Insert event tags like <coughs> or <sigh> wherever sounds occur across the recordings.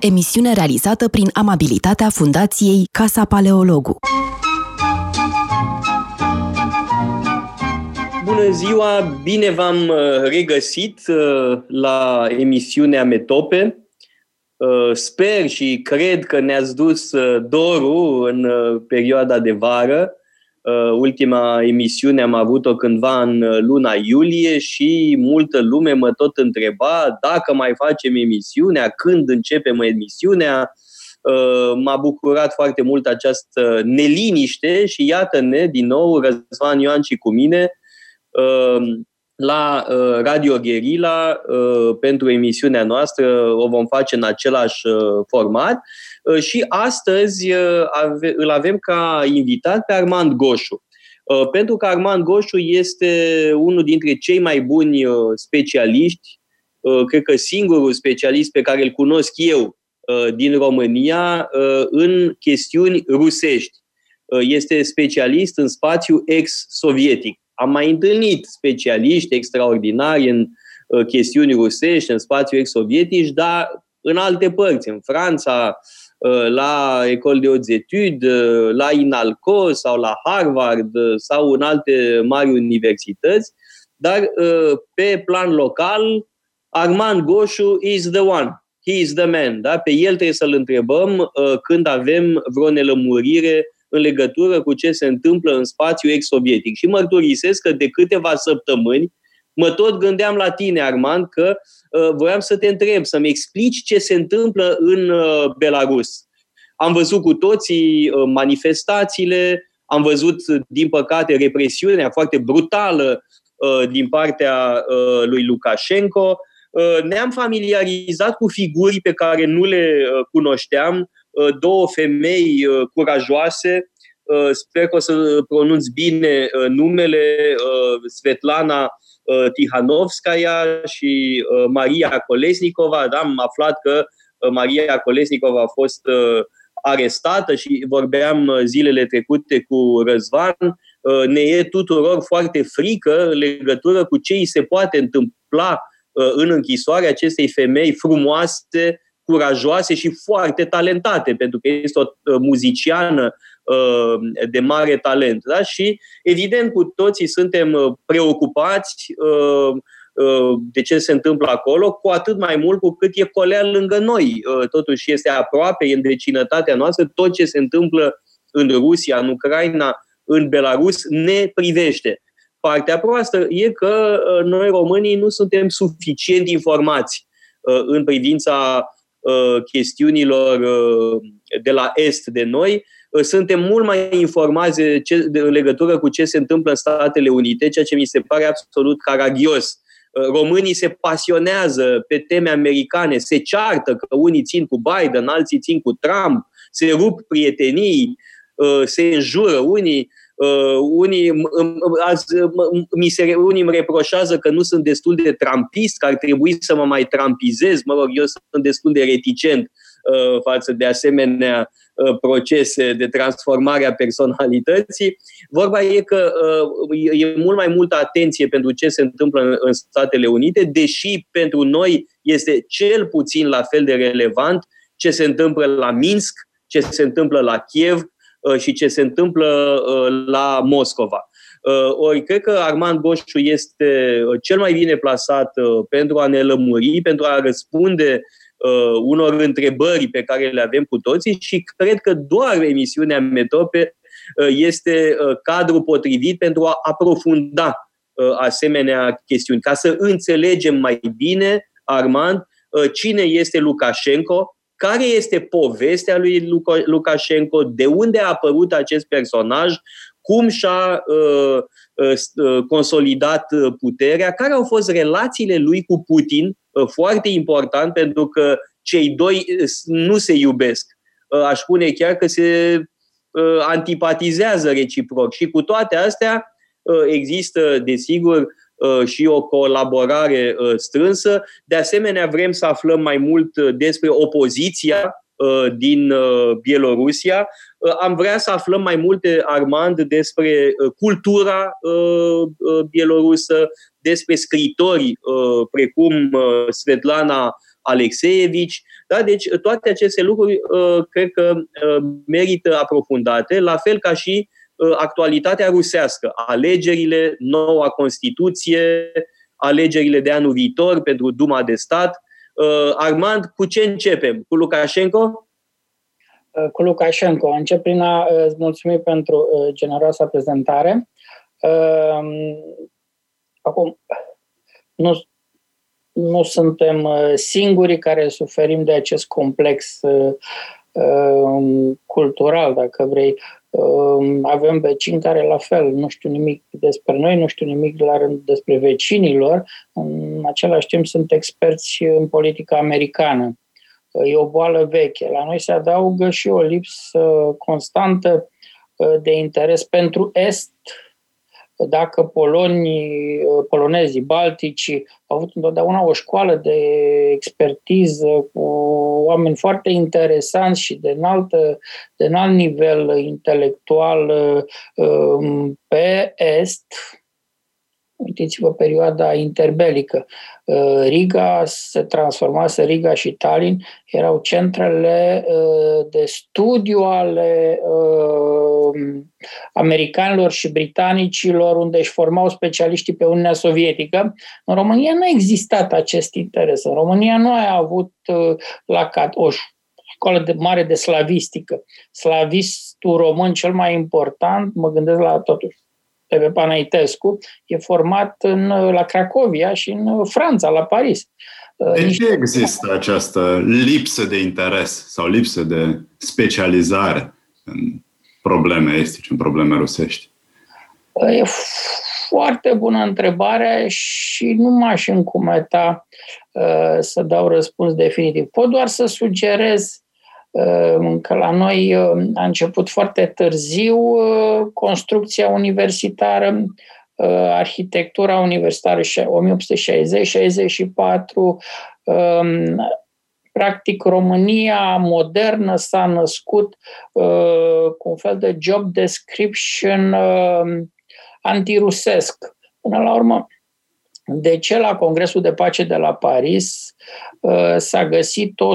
Emisiune realizată prin amabilitatea Fundației Casa Paleologu. Bună ziua! Bine v-am uh, regăsit uh, la emisiunea Metope. Uh, sper și cred că ne-ați dus dorul în perioada de vară Uh, ultima emisiune am avut-o cândva în uh, luna iulie și multă lume mă tot întreba dacă mai facem emisiunea, când începem emisiunea. Uh, m-a bucurat foarte mult această neliniște și iată-ne din nou Răzvan Ioan și cu mine la Radio Guerilla pentru emisiunea noastră. O vom face în același format Uh, și astăzi uh, îl avem ca invitat pe Armand Goșu. Uh, pentru că Armand Goșu este unul dintre cei mai buni specialiști, cred că singurul specialist pe care îl cunosc eu din România în chestiuni rusești. Este specialist în spațiu ex-sovietic. Am mai întâlnit specialiști extraordinari în chestiuni rusești, în spațiu ex-sovietic, dar în alte părți, în Franța, Uh, la Ecole de Hautes Etudes, uh, la INALCO sau la Harvard uh, sau în alte mari universități, dar pe plan local, Armand Goșu is the one. He is the man. Da? Pe el trebuie să-l întrebăm când avem vreo nelămurire în legătură cu ce se întâmplă în spațiu ex-sovietic. Și mărturisesc că de câteva săptămâni mă tot gândeam la tine, Armand, că uh, voiam să te întreb, să-mi explici ce se întâmplă în uh, Belarus. Am văzut cu toții uh, manifestațiile, am văzut, din păcate, represiunea foarte brutală uh, din partea uh, lui Lukashenko. Uh, ne-am familiarizat cu figuri pe care nu le uh, cunoșteam, uh, două femei uh, curajoase, uh, sper că o să pronunț bine uh, numele, uh, Svetlana Uh, Tihanovskaya și uh, Maria Kolesnikova. Da? Am aflat că uh, Maria Kolesnikova a fost arestată și vorbeam zilele trecute cu Răzvan, ne e tuturor foarte frică în legătură cu ce îi se poate întâmpla în închisoare acestei femei frumoase, curajoase și foarte talentate, pentru că este o muziciană Uh, de mare talent. Da? Și, evident, cu toții suntem uh, preocupați uh, de ce se întâmplă acolo, cu atât mai mult cu cât e colea lângă noi. Totuși este aproape, e în vecinătatea noastră, tot ce se întâmplă în Rusia, în Ucraina, în Belarus, ne privește. Partea proastă e că noi românii nu suntem suficient informați în privința chestiunilor de la est de noi Uh, suntem mult mai informați de ce, de, în legătură cu ce se întâmplă în Statele Unite, ceea ce mi se pare absolut caragios. Uh, românii se pasionează pe teme americane, se ceartă că unii țin cu Biden, alții țin cu Trump, se rup prietenii, uh, se înjură unii, unii, azi, mi se, unii îmi reproșează că nu sunt destul de trampist, că ar trebui să mă mai trampizez. Mă rog, eu sunt destul de reticent față de asemenea Uh, procese de transformare a personalității. Vorba e că uh, e mult mai multă atenție pentru ce se întâmplă în Statele Unite, deși pentru noi este cel puțin la fel de relevant ce se întâmplă la Minsk, ce se întâmplă la Kiev uh, și ce se întâmplă la Moscova. Ori cred că Armand Goșu este cel mai bine plasat pentru a ne lămuri, pentru a răspunde uh, unor întrebări pe care le avem cu toții și cred că doar emisiunea Metope uh, este uh, cadrul potrivit pentru a aprofunda uh, asemenea chestiuni, ca să înțelegem mai bine, Armand, uh, cine este Lukashenko, care este povestea lui Lukashenko, de unde a apărut acest personaj, cum și-a uh, uh, consolidat puterea, care au fost relațiile lui cu Putin, Uh, foarte important pentru că cei doi uh, nu se iubesc. Uh, aș spune chiar că se antipatizează reciproc și cu toate astea există, desigur, și o colaborare strânsă. De asemenea, vrem să aflăm mai mult despre opoziția din Bielorusia. Am vrea să aflăm mai multe, Armand, despre cultura bielorusă, despre scritori uh, precum uh, Svetlana Alexeevici. Da? Deci toate aceste lucruri cred că merită aprofundate, la fel ca și actualitatea rusească, alegerile, noua Constituție, alegerile de anul viitor pentru Duma de Stat. Armand, cu ce începem? Cu Lukashenko? Uh, cu Lukashenko. Încep prin a uh, îți mulțumi pentru uh, generoasa prezentare. Acum, nu, nu suntem singurii care suferim de acest complex cultural, dacă vrei. Avem vecini care la fel nu știu nimic despre noi, nu știu nimic la rând despre vecinilor. În același timp sunt experți în politica americană e o boală veche. La noi se adaugă și o lipsă constantă uh, de interes pentru Est, dacă polonii, uh, polonezii, baltici au avut întotdeauna o școală de expertiză cu oameni foarte interesanți și de înalt, de înalt nivel intelectual uh, pe Est, Uitați-vă perioada interbelică. Uh, Riga se transformase, Riga și Tallinn erau centrele uh, de studiu ale uh, americanilor și britanicilor unde își formau specialiștii pe Uniunea Sovietică. În România nu a existat acest interes. În România nu a avut la o școală de mare de slavistică. Slavistul român cel mai important, mă gândesc la totuși Pepe Panaitescu, e format în, la Cracovia și în Franța, la Paris. De ce există această lipsă de interes sau lipsă de specializare în probleme estice, în probleme rusești? E foarte bună întrebare și nu m-aș încumeta uh, să dau răspuns definitiv. Pot doar să sugerez Ehm, că la noi ehm, a început foarte târziu ehm, construcția universitară, arhitectura universitară 1860-64, practic România modernă s-a născut cu un fel de job description antirusesc. Până la urmă, de ce la Congresul de Pace de la Paris s-a găsit o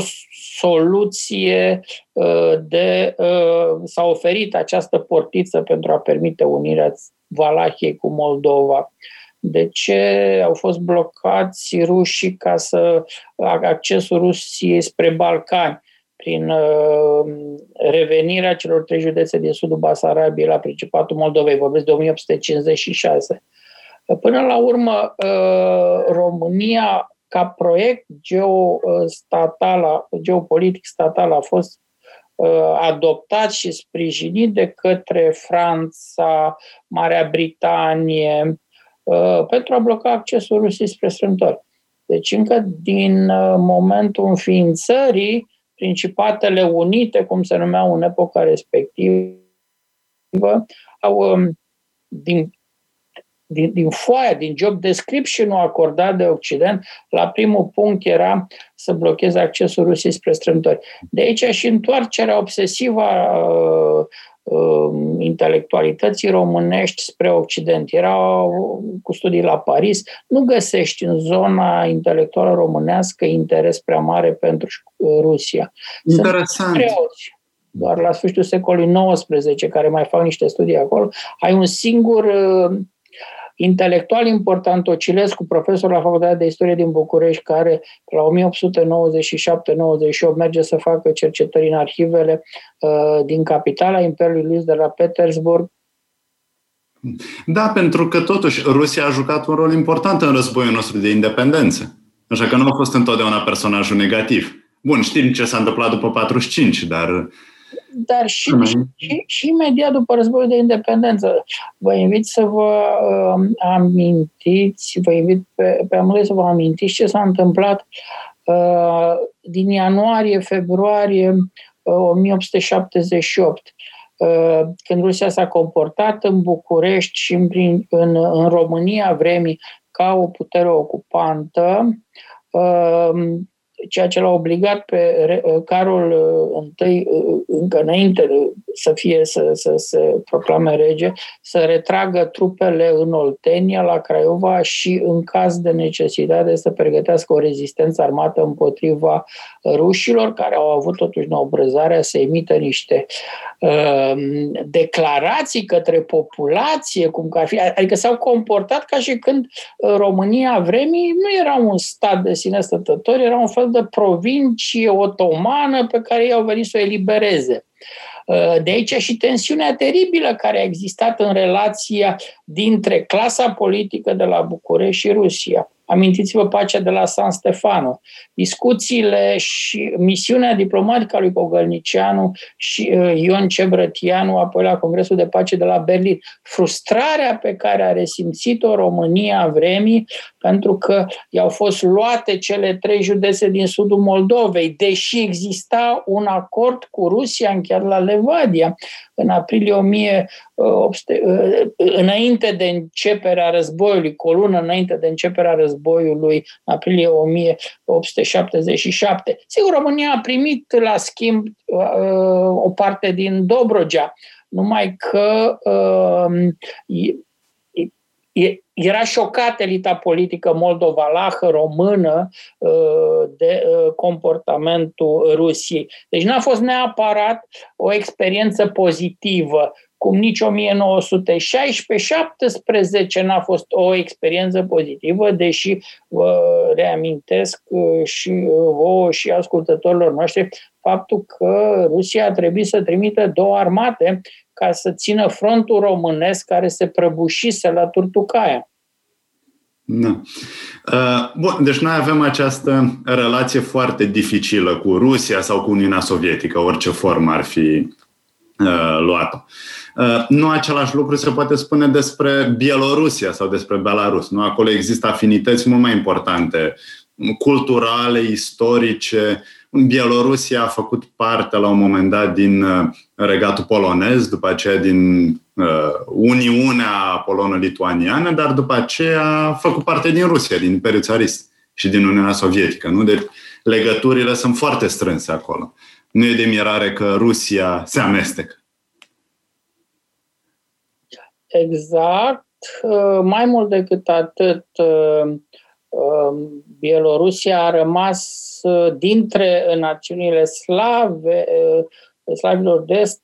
soluție uh, de. Uh, s-a oferit această portiță pentru a permite unirea Valahiei cu Moldova. De ce au fost blocați rușii ca să accesul Rusiei spre Balcani? prin uh, revenirea celor trei județe din sudul Basarabiei la Principatul Moldovei. Vorbesc de 1856. Până la urmă, România ca proiect geostatal, geopolitic statal a fost uh, adoptat și sprijinit de către Franța, Marea Britanie, uh, pentru a bloca accesul Rusiei spre strâmtori. Deci încă din uh, momentul înființării, Principatele Unite, cum se numeau în epoca respectivă, au, um, din din, din foaia, din job description-ul acordat de Occident, la primul punct era să blocheze accesul Rusiei spre strâmtori. De aici și întoarcerea obsesivă a uh, uh, intelectualității românești spre Occident. Era cu studii la Paris. Nu găsești în zona intelectuală românească interes prea mare pentru Rusia. Interesant. Sunt doar la sfârșitul secolului XIX, care mai fac niște studii acolo, ai un singur uh, intelectual important Ocilescu, profesor la Facultatea de Istorie din București, care la 1897-98 merge să facă cercetări în arhivele uh, din capitala Imperiului Lui de la Petersburg, da, pentru că totuși Rusia a jucat un rol important în războiul nostru de independență. Așa că nu a fost întotdeauna personajul negativ. Bun, știm ce s-a întâmplat după 45, dar dar și, și, și imediat după războiul de independență. Vă invit să vă uh, amintiți, vă invit pe, pe amândoi să vă amintiți ce s-a întâmplat uh, din ianuarie-februarie uh, 1878 uh, când Rusia s-a comportat în București și în, în, în România vremii ca o putere ocupantă, uh, ceea ce l-a obligat pe Carol I, încă înainte să fie să, să se proclame rege, să retragă trupele în Oltenia, la Craiova și în caz de necesitate să pregătească o rezistență armată împotriva rușilor, care au avut totuși neobrăzarea să emită niște uh, declarații către populație, cum că ar fi, adică s-au comportat ca și când România vremii nu era un stat de sine stătător, era un fel de provincie otomană pe care ei au venit să o elibereze. Uh, de aici și tensiunea teribilă care a existat în relația dintre clasa politică de la București și Rusia. Amintiți-vă pacea de la San Stefano. Discuțiile și misiunea diplomatică a lui Pogălnicianu și uh, Ion Cebrătianu, apoi la Congresul de Pace de la Berlin. Frustrarea pe care a resimțit-o România vremii pentru că i-au fost luate cele trei județe din sudul Moldovei, deși exista un acord cu Rusia încheiat la Levadia în aprilie 1800, uh, înainte de începerea războiului, cu o lună înainte de începerea războiului, în aprilie 1877. Sigur, România a primit la schimb uh, o parte din Dobrogea, numai că uh, era șocată elita politică moldovalahă, română, de comportamentul Rusiei. Deci n-a fost neapărat o experiență pozitivă cum nici 1916-17 n-a fost o experiență pozitivă, deși vă reamintesc uh, și uh, vouă și ascultătorilor noștri faptul că Rusia a trebuit să trimită două armate ca să țină frontul românesc care se prăbușise la Turtucaia. Da. Uh, bun, deci noi avem această relație foarte dificilă cu Rusia sau cu Uniunea Sovietică, orice formă ar fi uh, luată. Uh, nu același lucru se poate spune despre Bielorusia sau despre Belarus. Nu? Acolo există afinități mult mai importante, culturale, istorice. Bielorusia a făcut parte la un moment dat din uh, regatul polonez, după aceea din uh, Uniunea Polonă-Lituaniană, dar după aceea a făcut parte din Rusia, din Imperiul Țarist și din Uniunea Sovietică. Nu? Deci legăturile sunt foarte strânse acolo. Nu e de mirare că Rusia se amestecă. Exact. Uh, mai mult decât atât, uh, um, Bielorusia a rămas uh, dintre națiunile slave, slavilor de est,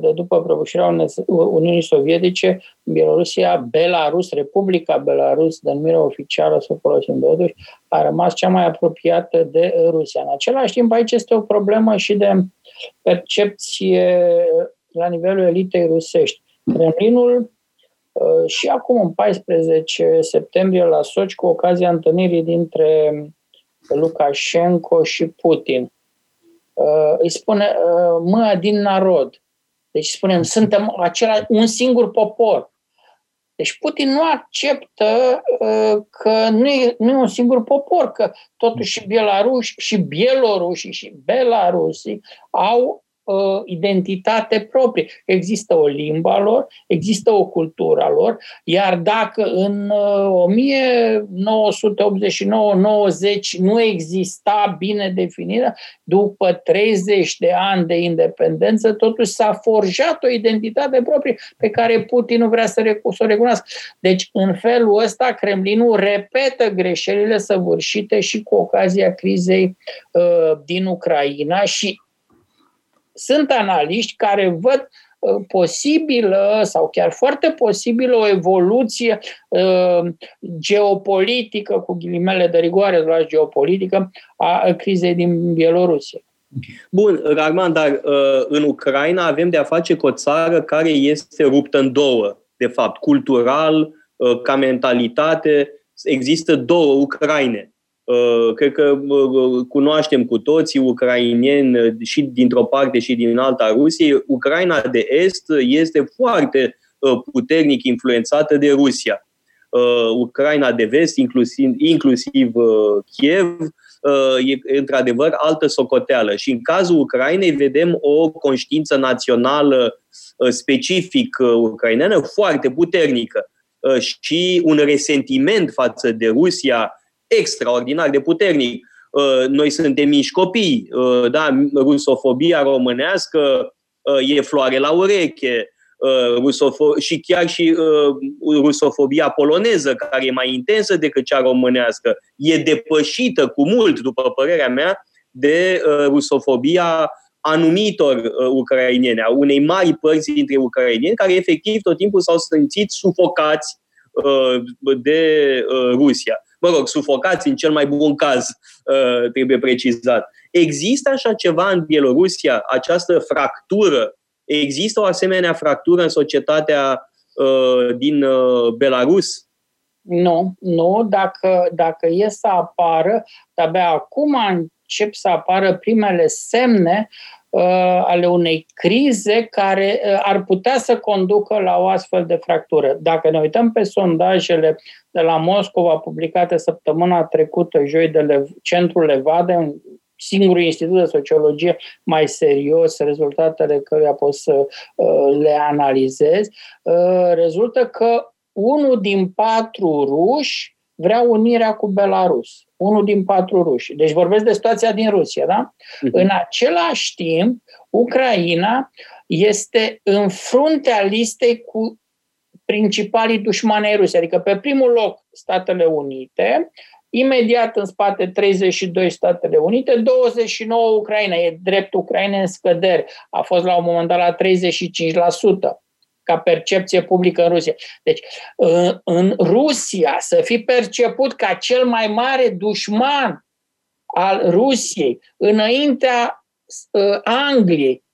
de după prăbușirea Uniunii Sovietice, Bielorusia, Belarus, Republica Belarus, denumire oficială, să folosim totuși, a rămas cea mai apropiată de Rusia. În același timp, aici este o problemă și de percepție la nivelul elitei rusești. Kremlinul uh, și acum în 14 septembrie la Soci cu ocazia întâlnirii dintre Lukashenko și Putin. Uh, îi spune uh, mâna din narod. Deci spunem, suntem acela, un singur popor. Deci Putin nu acceptă că nu e, nu e un singur popor, că totuși și Belaruși și Bielorușii și Belarusii au uh, identitate proprie. Există o limba lor, există o cultură lor, iar dacă în uh, 1989-90 nu exista bine definită, după 30 de ani de independență, totuși s-a forjat o identitate proprie pe care Putin nu vrea să, recu- să o recunoască. Deci, în felul ăsta, Kremlinul repetă greșelile săvârșite și cu ocazia crizei uh, din Ucraina și sunt analiști care văd uh, posibilă sau chiar foarte posibilă o evoluție uh, geopolitică, cu ghilimele de rigoare de la geopolitică, a crizei din Bielorusia. Bun, Ragman, dar uh, în Ucraina avem de a face cu o țară care este ruptă în două, de fapt, cultural, uh, ca mentalitate. Există două Ucraine. Uh, cred că uh, cunoaștem cu toții ucrainieni uh, și dintr-o parte și din alta Rusiei. Ucraina de Est este foarte puternic influențată de Rusia. Ucraina de Vest, inclusiv, inclusiv Kiev, e într-adevăr altă socoteală. Și în cazul Ucrainei vedem o conștiință națională specific ucraineană foarte puternică și un resentiment față de Rusia extraordinar de puternic. noi suntem mici copii, da, rusofobia românească e floare la ureche, rusofo- și chiar și rusofobia poloneză, care e mai intensă decât cea românească, e depășită cu mult, după părerea mea, de rusofobia anumitor uh, ucrainieni, a unei mari părți dintre ucrainieni, care efectiv tot timpul s-au simțit sufocați uh, de uh, Rusia. Mă rog, sufocați în cel mai bun caz, uh, trebuie precizat. Există așa ceva în Bielorusia, această fractură? Există o asemenea fractură în societatea uh, din uh, Belarus? Nu, nu. Dacă, dacă e să apară, abia acum încep să apară primele semne uh, ale unei crize care uh, ar putea să conducă la o astfel de fractură. Dacă ne uităm pe sondajele de la Moscova publicate săptămâna trecută, joi de Le- Centrul Levada, singurul institut de sociologie mai serios, rezultatele căruia pot să uh, le analizez, uh, rezultă că unul din patru ruși vrea unirea cu Belarus. Unul din patru ruși. Deci vorbesc de situația din Rusia, da? Uh-huh. În același timp, Ucraina este în fruntea listei cu principalii dușmani ai Rusiei. Adică pe primul loc Statele Unite, imediat în spate 32 Statele Unite, 29 Ucraina. E drept Ucraina în scădere. A fost la un moment dat la 35% ca percepție publică în Rusia. Deci, în Rusia să fi perceput ca cel mai mare dușman al Rusiei înaintea uh, Angliei.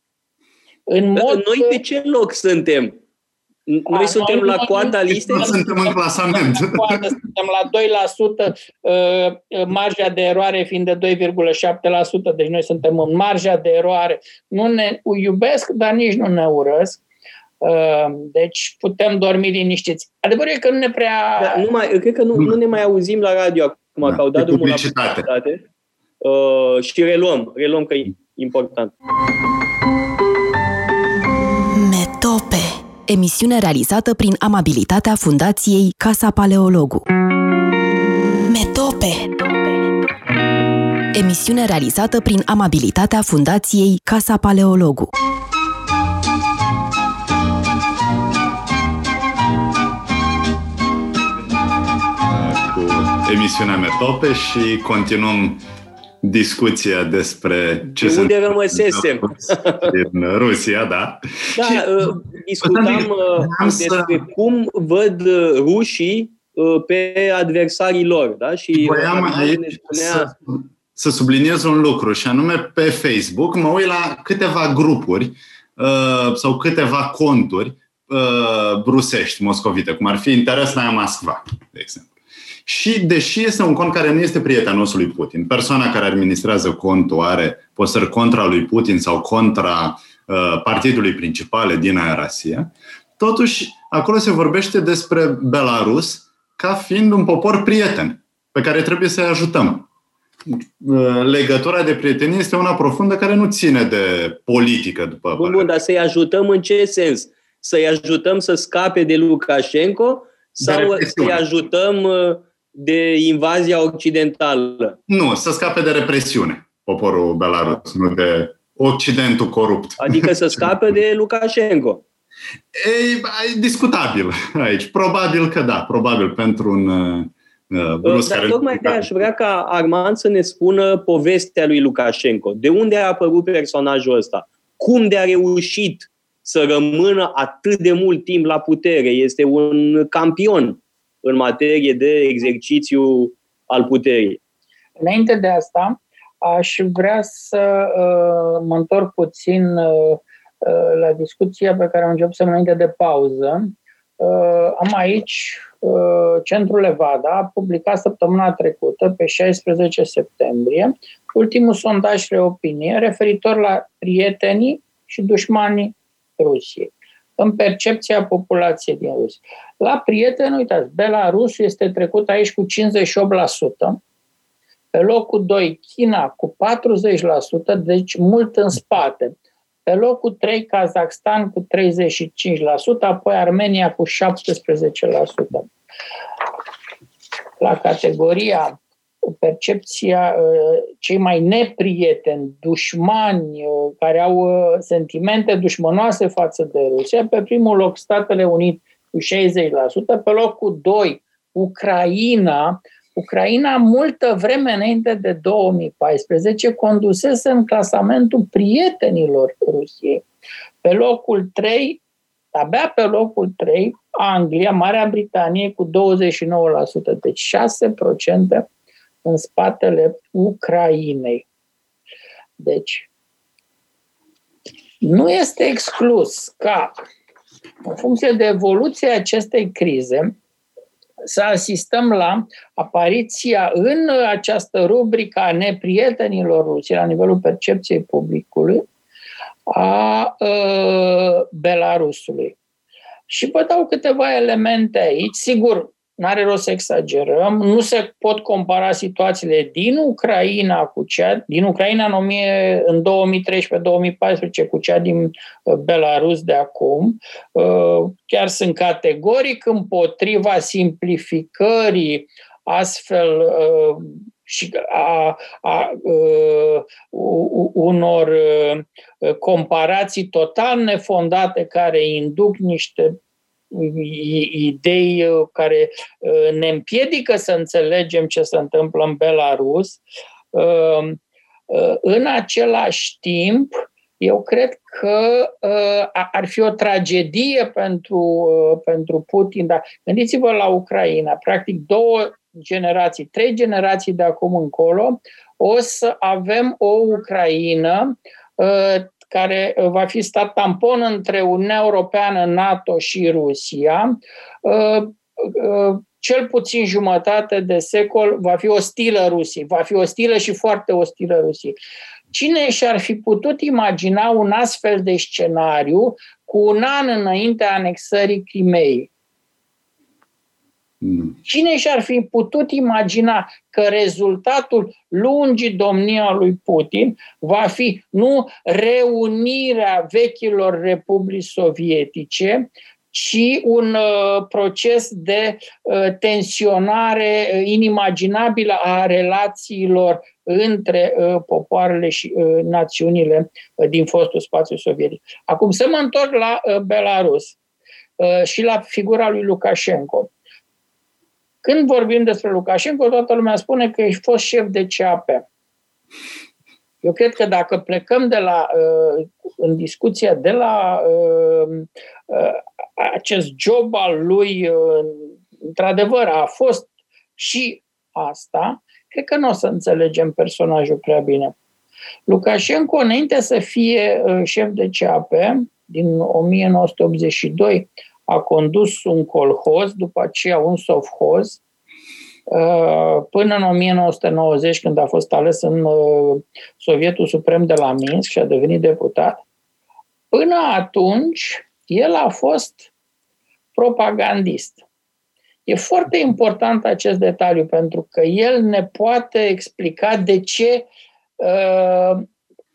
În mod... Noi pe ce loc suntem? Noi A, suntem noi, la coada listei? Noi suntem în clasament. Suntem la 2%, uh, marja de eroare fiind de 2,7%, deci noi suntem în marja de eroare. Nu ne iubesc, dar nici nu ne urăsc. Ehm, deci putem dormi liniștiți. Adevărul e că nu ne prea... Da, nu mai, cred că nu, nu ne mai auzim la radio acum, da, că au dat drumul la publicitate. Uh, și reluăm, reluăm că e important. Metope. Emisiune realizată prin amabilitatea Fundației Casa Paleologu. Metope. Emisiune realizată prin amabilitatea Fundației Casa Paleologu. Emisiunea Metope și continuăm discuția despre ce de unde rămăsesem. Din Rusia, da. Da, și, uh, discutam uh, despre să... cum văd uh, rușii pe adversarii lor. Da? Și voiam aici spunea... să, să subliniez un lucru și anume pe Facebook mă uit la câteva grupuri sau câteva conturi brusești, moscovite, cum ar fi Interesnaia Moskva, de exemplu. Și deși este un cont care nu este prietenos lui Putin, persoana care administrează contul are postări contra lui Putin sau contra uh, partidului principal din Aerasia, totuși acolo se vorbește despre Belarus ca fiind un popor prieten pe care trebuie să-i ajutăm. Uh, legătura de prietenie este una profundă care nu ține de politică, după Bun, bun, dar să-i ajutăm în ce sens? Să-i ajutăm să scape de Lukashenko sau să-i ajutăm uh, de invazia occidentală. Nu, să scape de represiune poporul Belarus, nu de Occidentul corupt. Adică să <laughs> scape de Lukashenko. E, e discutabil aici. Probabil că da, probabil pentru un uh, rus Dar care... tocmai de aș vrea ca Armand să ne spună povestea lui Lukashenko. De unde a apărut personajul ăsta? Cum de a reușit să rămână atât de mult timp la putere? Este un campion în materie de exercițiu al puterii. Înainte de asta, aș vrea să uh, mă întorc puțin uh, uh, la discuția pe care am început să înainte de pauză. Uh, am aici uh, Centrul Levada a publicat săptămâna trecută, pe 16 septembrie, ultimul sondaj de opinie referitor la prietenii și dușmanii Rusiei în percepția populației din Rusia. La prieteni, uitați, Belarus este trecut aici cu 58%, pe locul 2 China cu 40%, deci mult în spate. Pe locul 3 Kazakhstan cu 35%, apoi Armenia cu 17%. La categoria percepția cei mai neprieteni, dușmani, care au sentimente dușmănoase față de Rusia. Pe primul loc Statele Unite cu 60%, pe locul 2 Ucraina, Ucraina, multă vreme înainte de 2014, condusese în clasamentul prietenilor Rusiei. Pe locul 3, abia pe locul 3, Anglia, Marea Britanie cu 29%, deci 6% în spatele Ucrainei. Deci, nu este exclus ca, în funcție de evoluția acestei crize, să asistăm la apariția în această rubrică a neprietenilor Rusiei la nivelul percepției publicului a uh, Belarusului. Și vă dau câteva elemente aici. Sigur, nu are rost să exagerăm, nu se pot compara situațiile din Ucraina cu cea din Ucraina în, 1000, în 2013-2014 cu cea din uh, Belarus de acum. Uh, chiar sunt categoric împotriva simplificării astfel uh, și a, a, a unor comparații total nefondate care induc niște idei uh, care uh, ne împiedică să înțelegem ce se întâmplă în Belarus. Um, uh, în același timp, eu cred că ar fi o tragedie pentru, pentru Putin. Dar gândiți-vă la Ucraina. Practic două generații, trei generații de acum încolo, o să avem o Ucraina care uh, va fi stat tampon între Uniunea Europeană, NATO și Rusia, uh, uh, cel puțin jumătate de secol va fi ostilă Rusiei, va fi ostilă și foarte ostilă Rusiei. Cine și-ar fi putut imagina un astfel de scenariu cu un an înainte anexării Crimeei? Mm. Cine și-ar fi putut imagina că rezultatul lungii domnia lui Putin va fi nu reunirea vechilor republici sovietice, ci un uh, proces de uh, tensionare uh, inimaginabilă a relațiilor între uh, popoarele și uh, națiunile uh, din fostul spațiu sovietic. Acum să mă întorc la uh, Belarus uh, și la figura lui Lukashenko. Când vorbim despre Lukashenko, toată lumea spune că ești fost șef de CAP. Eu cred că dacă plecăm de la, uh, în discuția de la uh, uh, acest job al lui, într-adevăr, a fost și asta, cred că nu o să înțelegem personajul prea bine. Lukashenko, înainte să fie șef de CAP, din 1982, a condus un colhoz, după aceea un sovhoz, uh, până în 1990, când a fost ales în uh, Sovietul Suprem de la Minsk și a devenit deputat. Până atunci, el a fost propagandist. E foarte important acest detaliu pentru că el ne poate explica de ce uh,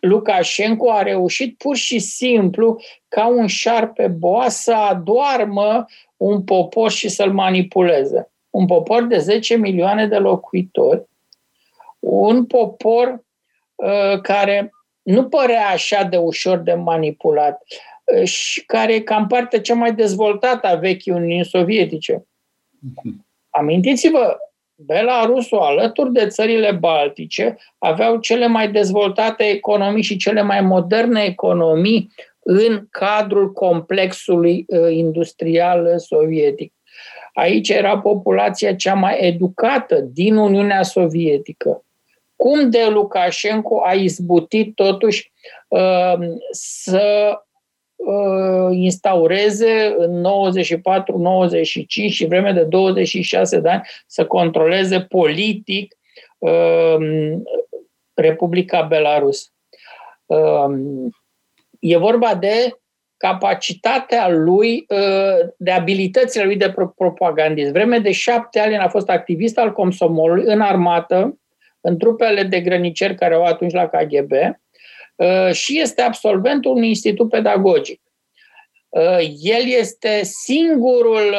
Lukashenko a reușit pur și simplu ca un șarpe boa să adoarmă un popor și să-l manipuleze. Un popor de 10 milioane de locuitori, un popor uh, care nu părea așa de ușor de manipulat uh, și care e cam partea cea mai dezvoltată a vechii Uniunii Sovietice. Mhm. Amintiți-vă, Belarusul, alături de țările baltice, aveau cele mai dezvoltate economii și cele mai moderne economii în cadrul complexului uh, industrial sovietic. Aici era populația cea mai educată din Uniunea Sovietică. Cum de Lukashenko a izbutit totuși uh, să uh, instaureze în 94-95 și vreme de 26 de ani să controleze politic Republica Belarus. E vorba de capacitatea lui, ă, de abilitățile lui de propagandist. Vreme de șapte ani a fost activist al Comsomolului în armată, în trupele de grăniceri care au atunci la KGB ă, și este absolventul unui institut pedagogic. El este singurul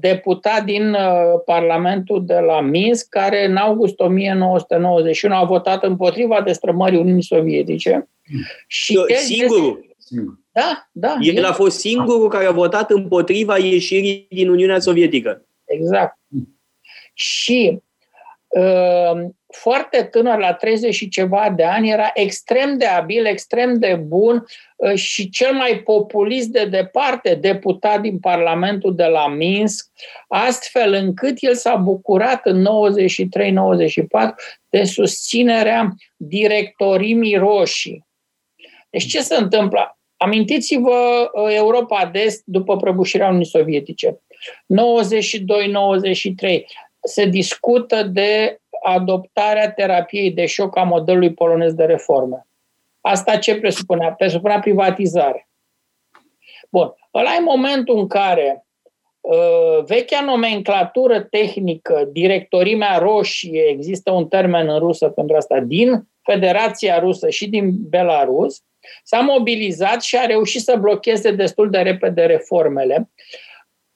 deputat din Parlamentul de la Minsk care în august 1991 a votat împotriva destrămării Uniunii Sovietice. Și singurul? Este... Da, da. El, el a fost singurul care a votat împotriva ieșirii din Uniunea Sovietică. Exact. Și uh, foarte tânăr, la 30 și ceva de ani, era extrem de abil, extrem de bun uh, și cel mai populist de departe deputat din Parlamentul de la Minsk, astfel încât el s-a bucurat în 93-94 de susținerea directorimii roșii. Deci ce se întâmplă? Amintiți-vă uh, Europa de Est după prăbușirea Uniunii Sovietice. 92-93 se discută de adoptarea terapiei de șoc a modelului polonez de reformă. Asta ce presupunea? Presupunea privatizare. Bun. Ăla e momentul în care uh, vechea nomenclatură tehnică, directorimea roșie, există un termen în rusă pentru asta, din Federația Rusă și din Belarus, s-a mobilizat și a reușit să blocheze destul de repede reformele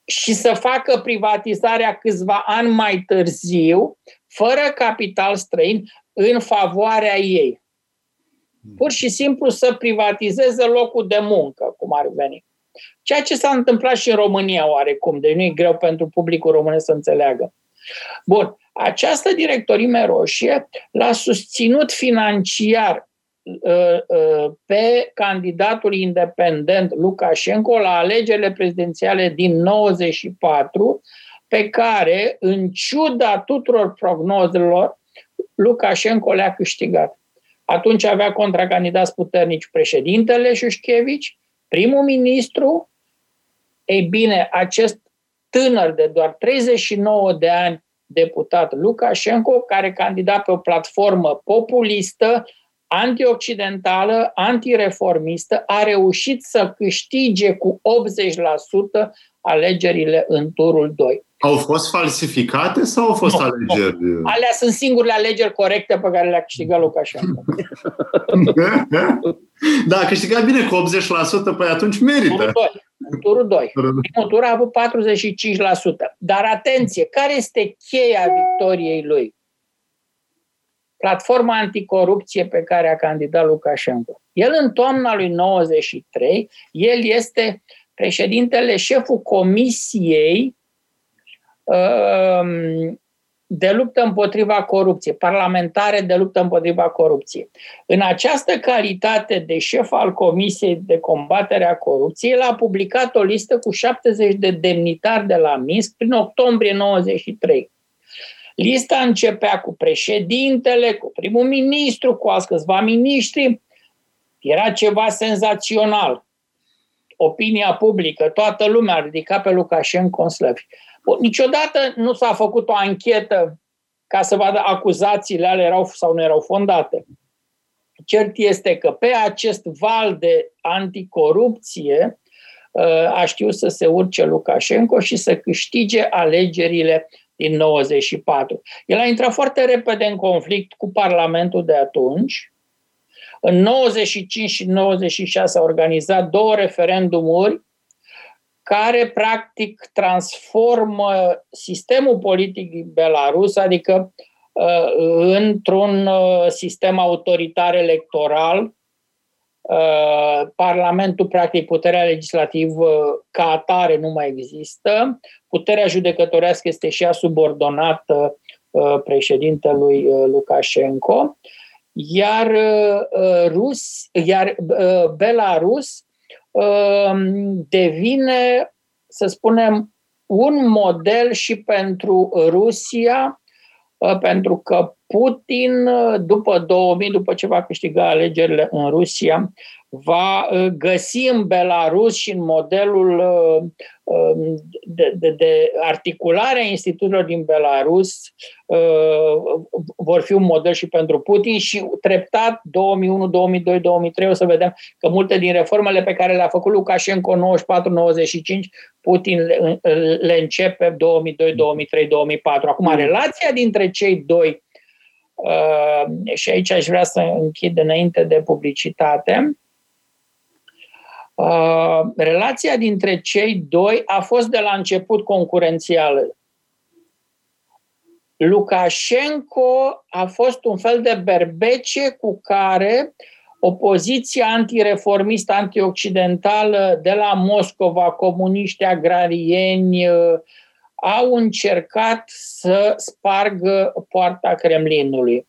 și să facă privatizarea câțiva ani mai târziu, fără capital străin, în favoarea ei. Pur și simplu să privatizeze locul de muncă, cum ar veni. Ceea ce s-a întâmplat și în România oarecum, deci nu e greu pentru publicul românesc să înțeleagă. Bun, această directorime roșie l-a susținut financiar uh, uh, pe candidatul independent Lukashenko la alegerile prezidențiale din 94, pe care, în ciuda tuturor prognozelor, Lukashenko le-a câștigat. Atunci avea contracandidați puternici președintele Șușchevici, primul ministru. Ei bine, acest tânăr de doar 39 de ani, deputat Lukashenko, care candida pe o platformă populistă, antioccidentală, antireformistă, a reușit să câștige cu 80% alegerile în turul 2. Au fost falsificate sau au fost nu, alegeri? Nu. Alea sunt singurele alegeri corecte pe care le-a câștigat Lukashenko. <laughs> da, a câștigat bine cu 80%, păi atunci merită. Turul 2. În turul 2. Primul tur a avut 45%. Dar atenție, care este cheia victoriei lui? Platforma anticorupție pe care a candidat Lukashenko. El în toamna lui 93, el este președintele, șeful comisiei um, de luptă împotriva corupției, parlamentare de luptă împotriva corupției. În această calitate de șef al Comisiei de combatere a corupției, el a publicat o listă cu 70 de demnitari de la Minsk prin octombrie 93. Lista începea cu președintele, cu primul ministru, cu alți câțiva miniștri. Era ceva senzațional. Opinia publică, toată lumea a ridicat pe Lukashenko în slăvi. Niciodată nu s-a făcut o anchetă ca să vadă acuzațiile ale erau sau nu erau fondate. Cert este că pe acest val de anticorupție uh, a știut să se urce Lukashenko și să câștige alegerile din 94. El a intrat foarte repede în conflict cu Parlamentul de atunci. În 95 și 96 a organizat două referendumuri care practic transformă sistemul politic din Belarus, adică uh, într-un uh, sistem autoritar electoral. Uh, Parlamentul, practic, puterea legislativă ca atare nu mai există. Puterea judecătorească este și ea subordonată președintelui Lukashenko. Iar, Rus, iar Belarus Ehm, devine, să spunem, un model și pentru Rusia, ă, pentru că Putin, după 2000, după ce va câștiga alegerile în Rusia, va uh, găsi în Belarus și în modelul uh, um, de, de, de articulare a instituțiilor din Belarus uh, vor fi un model și pentru Putin și treptat 2001, 2002, 2003 o să vedem că multe din reformele pe care le-a făcut Lukashenko 94-95 Putin le, le începe 2002, 2003, 2004. Acum, mm. relația dintre cei doi și aici aș vrea să închid înainte de publicitate Uh, relația dintre cei doi a fost de la început concurențială. Lukashenko a fost un fel de berbece cu care opoziția antireformistă, antioccidentală de la Moscova, comuniști agrarieni, uh, au încercat să spargă poarta Kremlinului.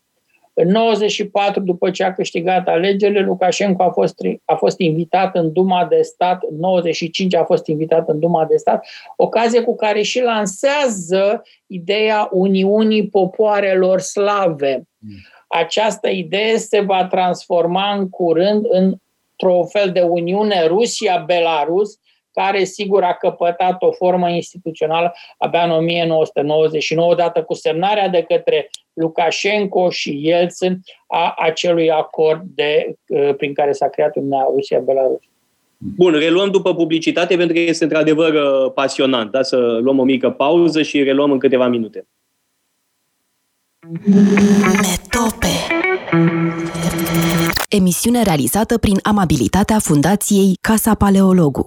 În 94, după ce a câștigat alegerile, Lukashenko a fost, a fost invitat în Duma de Stat, în 95 a fost invitat în Duma de Stat, ocazie cu care și lansează ideea Uniunii Popoarelor Slave. Această idee se va transforma în curând într-o fel de Uniune Rusia-Belarus, care sigur a căpătat o formă instituțională abia în 1999, odată cu semnarea de către Lukashenko și Yeltsin a acelui acord de, uh, prin care s-a creat Uniunea Rusia-Belarus. Bun, reluăm după publicitate pentru că este într-adevăr uh, pasionant. Da? Să luăm o mică pauză și reluăm în câteva minute. Metope Emisiune realizată prin amabilitatea Fundației Casa Paleologu.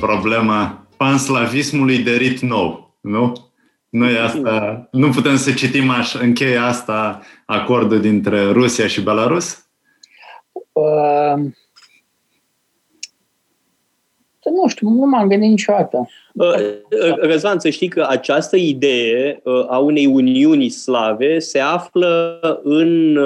Problema panslavismului de rit nou, nu? Noi asta, nu putem să citim așa, încheie asta acordul dintre Rusia și Belarus? Uh, nu știu, nu m-am gândit niciodată. Uh, uh, Răzvan, să știi că această idee uh, a unei uniuni slave se află în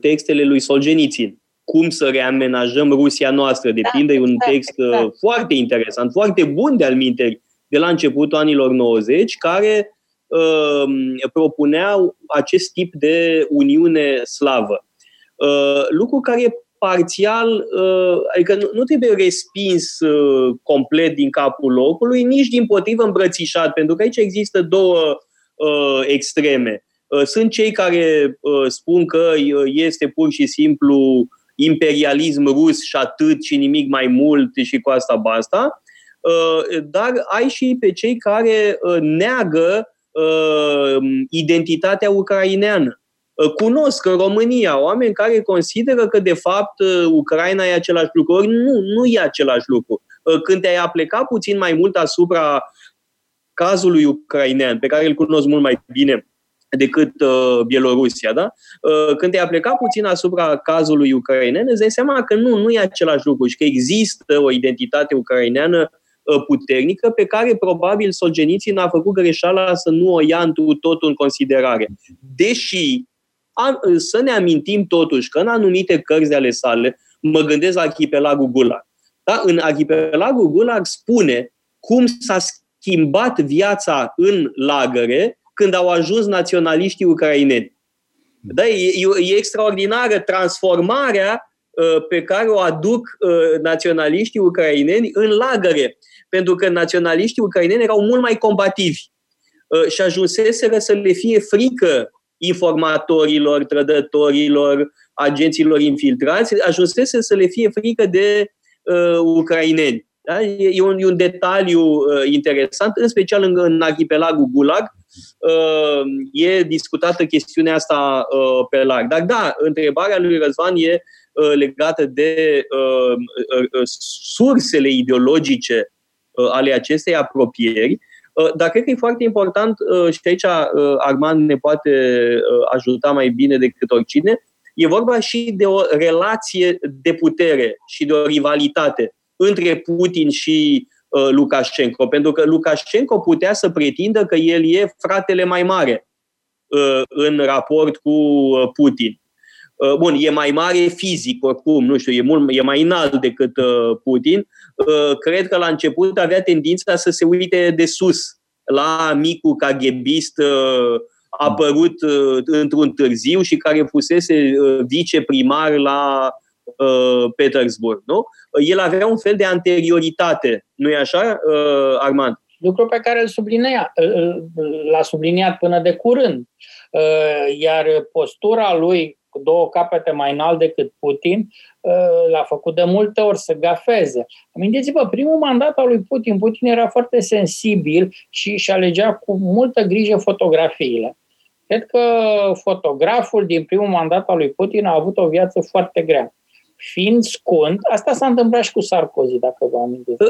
textele lui Solzhenitsyn cum să reamenajăm Rusia noastră. Depinde, da, e un exact, text exact. foarte interesant, foarte bun de-al minteri, de la începutul anilor 90, care uh, propunea acest tip de uniune slavă. Uh, lucru care e parțial, uh, adică nu, nu trebuie respins uh, complet din capul locului, nici din potrivă îmbrățișat, pentru că aici există două uh, extreme. Uh, sunt cei care uh, spun că este pur și simplu uh, imperialism rus și atât și nimic mai mult și cu asta basta, uh, dar ai și pe cei care uh, neagă uh, identitatea ucraineană. Cunosc în România oameni care consideră că, de fapt, Ucraina e același lucru. Ori nu, nu e același lucru. Când te-ai aplecat puțin mai mult asupra cazului ucrainean, pe care îl cunosc mult mai bine decât uh, Bielorusia. Da? Uh, când te-ai plecat puțin asupra cazului ucrainean, îți dai seama că nu, nu e același lucru și că există o identitate ucraineană uh, puternică pe care probabil Solgeniții n-a făcut greșeala să nu o ia întru totul în considerare. Deși am, să ne amintim totuși că în anumite cărți ale sale, mă gândesc la arhipelagul Gulag. Da? În arhipelagul Gulag spune cum s-a schimbat viața în lagăre când au ajuns naționaliștii ucraineni. Da, e, e extraordinară transformarea uh, pe care o aduc uh, naționaliștii ucraineni în lagăre. Pentru că naționaliștii ucraineni erau mult mai combativi uh, și ajunseseră să le fie frică informatorilor, trădătorilor, agenților infiltrați, ajunsese să le fie frică de uh, ucraineni. Da? E, un, e un detaliu uh, interesant, în special în, în arhipelagul Gulag, uh, e discutată chestiunea asta uh, pe larg. Dar da, întrebarea lui Răzvan e uh, legată de uh, uh, sursele ideologice uh, ale acestei apropieri, uh, dar cred că e foarte important, uh, și aici uh, Armand ne poate uh, ajuta mai bine decât oricine, e vorba și de o relație de putere și de o rivalitate între Putin și uh, Lukashenko, pentru că Lukashenko putea să pretindă că el e fratele mai mare uh, în raport cu uh, Putin. Uh, bun, e mai mare fizic, oricum, nu știu, e, mult, e mai înalt decât uh, Putin. Uh, cred că la început avea tendința să se uite de sus la micul caghebist apărut într-un târziu și care fusese viceprimar la Petersburg. Nu? El avea un fel de anterioritate, nu e așa, Armand? Lucru pe care îl sublinea, l-a subliniat până de curând. Iar postura lui cu două capete mai înalt decât Putin, l-a făcut de multe ori să gafeze. Amintiți-vă, primul mandat al lui Putin, Putin era foarte sensibil și își alegea cu multă grijă fotografiile. Cred că fotograful din primul mandat al lui Putin a avut o viață foarte grea. Fiind scund, asta s-a întâmplat și cu Sarkozy, dacă vă amintiți.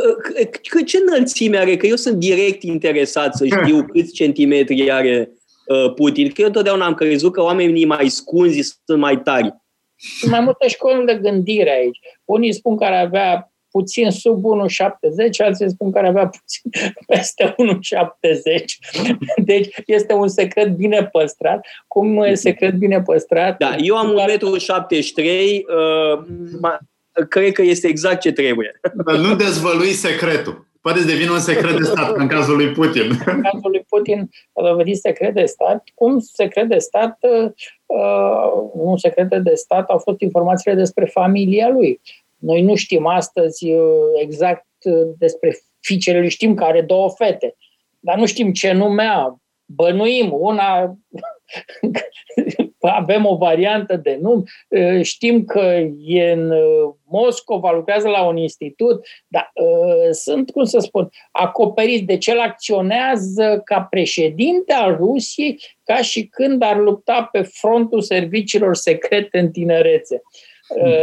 Ce înălțime are? Că eu sunt direct interesat să știu câți centimetri are uh, Putin. Că eu întotdeauna am crezut că oamenii mai scunzi sunt mai tari. Sunt mai multe școli de gândire aici. Unii spun că ar avea puțin sub 1,70, alții spun că ar avea puțin <laughs> peste 1,70. <laughs> Deci este un secret bine păstrat. Cum e secret bine păstrat? Da, eu am 1,73 m, uh, cred că este exact ce trebuie. Dar nu dezvălui secretul. Poate să devină un secret de stat în cazul lui Putin. <laughs> În cazul lui Putin a dovedit secret de stat. Cum secret de stat, uh, un secret de stat au fost informațiile despre familia lui. Noi nu știm astăzi uh, exact uh, despre fiicele lui, știm că are două fete, dar nu știm ce nume a. Bănuim, una <laughs> avem o variantă de nume, uh, știm că e în Moscova, lucrează la un institut, dar sunt, cum să spun, acoperiți de ce el acționează ca președinte al Rusiei, ca și când ar lupta pe frontul serviciilor secrete în tinerețe. Uh,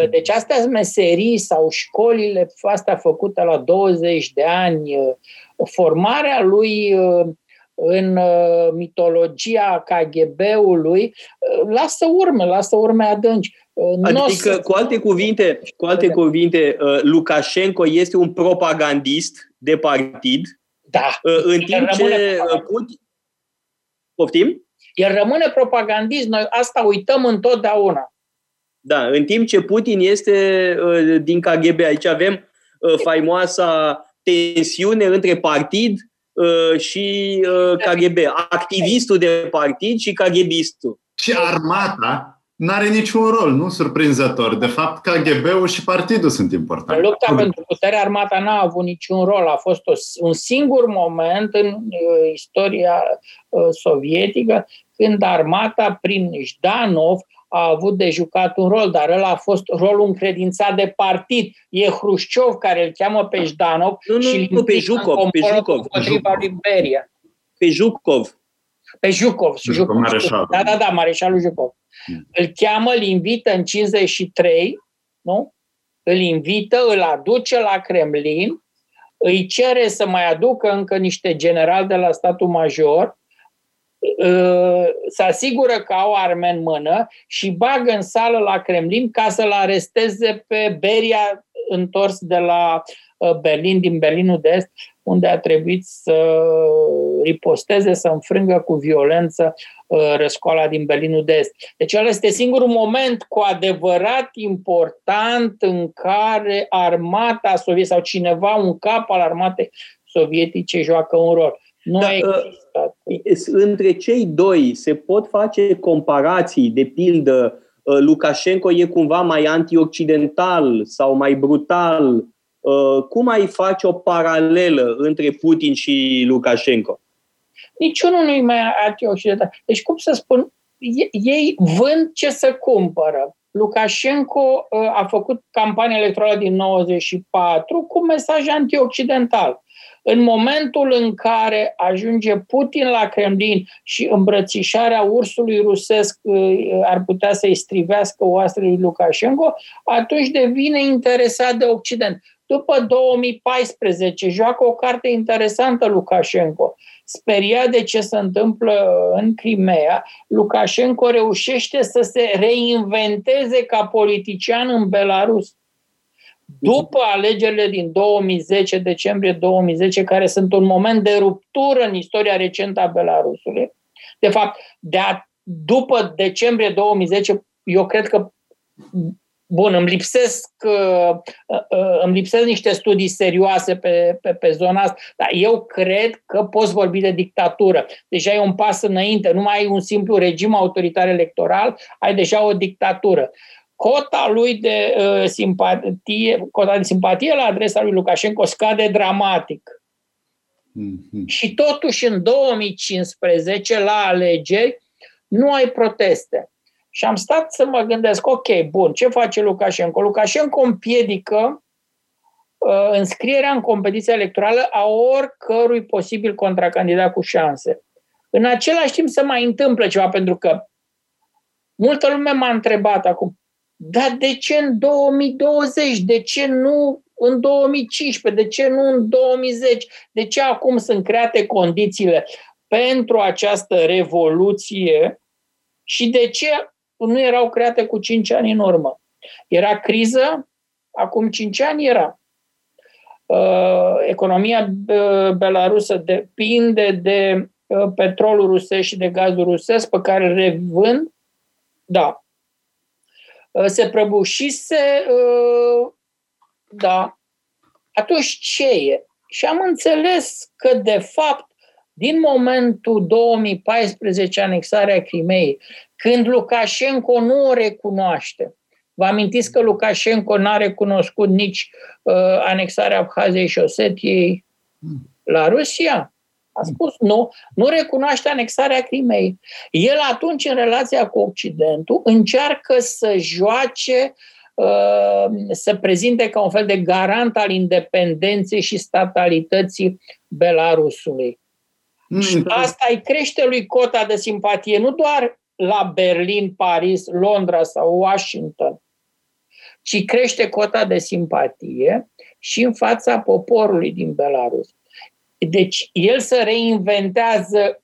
deci astea sunt meserii sau școlile, asta făcută la 20 de ani, uh, formarea lui uh, în mitologia KGB-ului lasă urme, lasă urme adânci. Adică, cu alte cuvinte, cu alte cuvinte, Lukashenko este un propagandist de partid, da. în timp ce Putin... Poftim? El rămâne propagandist, noi asta uităm întotdeauna. Da, în timp ce Putin este uh, din KGB. Aici avem uh, faimoasa tensiune între partid uh, și KGB. Activistul de partid și KGBistul. Și armata nu are niciun rol, nu surprinzător. De fapt, KGB-ul și partidul sunt importante. În lupta pentru putere, armata n-a avut niciun rol. A fost o, un singur moment în uh, istoria uh, sovietică când armata, prin Jdanov, a avut de jucat un rol, dar ăla a fost rolul încredințat de partid. E Hrușciov care îl cheamă pe Jdanov nu, nu, și nu, pe Jucov, pe Jucov. lui Beria. Pe Jucov. Pe Jucov. Jucov Mareșalul. Da, da, da, Mareșalul Jucov. Mm. Îl cheamă, îl invită în 53, nu? Îl invită, îl aduce la Kremlin, îi cere să mai aducă încă niște generali de la statul major, Uh, se asigură că au arme în mână și bagă în sală la Kremlin ca să-l aresteze pe Beria întors de la uh, Berlin, din Berlinul de Est, unde a trebuit să riposteze, să înfrângă cu violență uh, răscoala din Berlinul de Est. Deci ăla este singurul moment cu adevărat important în care armata sovietică sau cineva, un cap al armatei sovietice joacă un rol. Nu da, existat. Între cei doi se pot face comparații, de pildă, uh, Lukashenko e cumva mai antioccidental sau mai brutal. Uh, cum ai face o paralelă între Putin și Lukashenko? Niciunul nu e mai antioccidental. Deci, cum să spun, ei vând ce să cumpără. Lukashenko uh, a făcut campania electorală din 94 cu mesaj antioccidental. În momentul în care ajunge Putin la Kremlin și îmbrățișarea ursului rusesc uh, ar putea să-i strivească oastrele lui Lukashenko, atunci devine interesat de Occident. După 2014 joacă o carte interesantă Lukashenko. Speriat de ce se întâmplă în Crimea, Lukashenko reușește să se reinventeze ca politician în Belarus după alegerile din 2010, decembrie 2010, care sunt un moment de ruptură în istoria recentă a Belarusului. De fapt, de a, după decembrie 2010, eu cred că Bun, îmi lipsesc, uh, uh, îmi lipsesc niște studii serioase pe, pe, pe zona asta, dar eu cred că poți vorbi de dictatură. Deja e un pas înainte, nu mai ai un simplu regim autoritar electoral, ai deja o dictatură. Cota lui de uh, simpatie, cota de simpatie la adresa lui Lukashenko scade dramatic. Mm-hmm. Și totuși în 2015, la alegeri, nu ai proteste. Și am stat să mă gândesc, ok, bun, ce face Lukashenko? Lukashenko împiedică uh, înscrierea în competiția electorală a oricărui posibil contracandidat cu șanse. În același timp se mai întâmplă ceva, pentru că multă lume m-a întrebat acum, dar de ce în 2020? De ce nu în 2015? De ce nu în 2010? De ce acum sunt create condițiile pentru această revoluție și de ce nu erau create cu 5 ani în urmă. Era criză, acum 5 ani era. Uh, economia uh, belarusă depinde de uh, petrolul rusesc și de gazul rusesc pe care îl revând. Da. Se prăbușise, da. Atunci ce e? Și am înțeles că, de fapt, din momentul 2014, anexarea Crimei, când Lukashenko nu o recunoaște. Vă amintiți că Lukashenko n-a recunoscut nici uh, anexarea Abhaziei și Osetiei la Rusia? A spus nu, nu recunoaște anexarea Crimei. El atunci, în relația cu Occidentul, încearcă să joace, uh, să prezinte ca un fel de garant al independenței și statalității Belarusului. Mm. Și asta îi crește lui cota de simpatie, nu doar la Berlin, Paris, Londra sau Washington, ci crește cota de simpatie și în fața poporului din Belarus. Deci el se reinventează,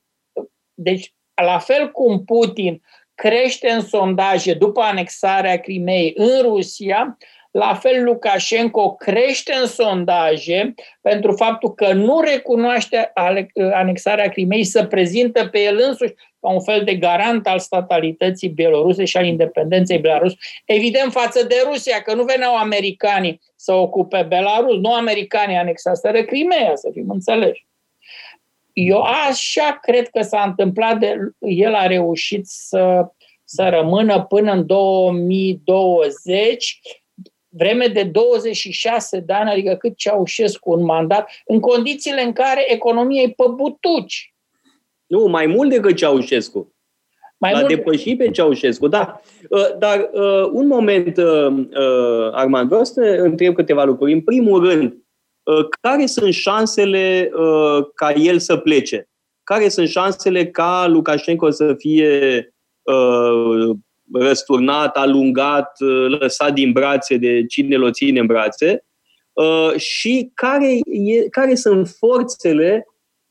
deci la fel cum Putin crește în sondaje după anexarea Crimei în Rusia, la fel, Lukashenko crește în sondaje pentru faptul că nu recunoaște anexarea Crimei, să prezintă pe el însuși ca un fel de garant al statalității bieloruse și al independenței Belarus. Evident, față de Rusia, că nu veneau americanii să ocupe Belarus, nu americanii anexaseră Crimea, să fim înțeleși. Eu așa cred că s-a întâmplat, de, el a reușit să, să rămână până în 2020 vreme de 26 de ani, adică cât Ceaușescu un mandat, în condițiile în care economia e pe butuci. Nu, mai mult decât Ceaușescu. Mai L-a mult... depășit pe Ceaușescu, da. Uh, dar uh, un moment, uh, Armand, vreau să întreb câteva lucruri. În primul rând, care sunt șansele ca el să plece? Care sunt șansele ca Lukashenko să fie răsturnat, alungat, uh, lăsat din brațe de cine îl ține în brațe uh, și care, e, care sunt forțele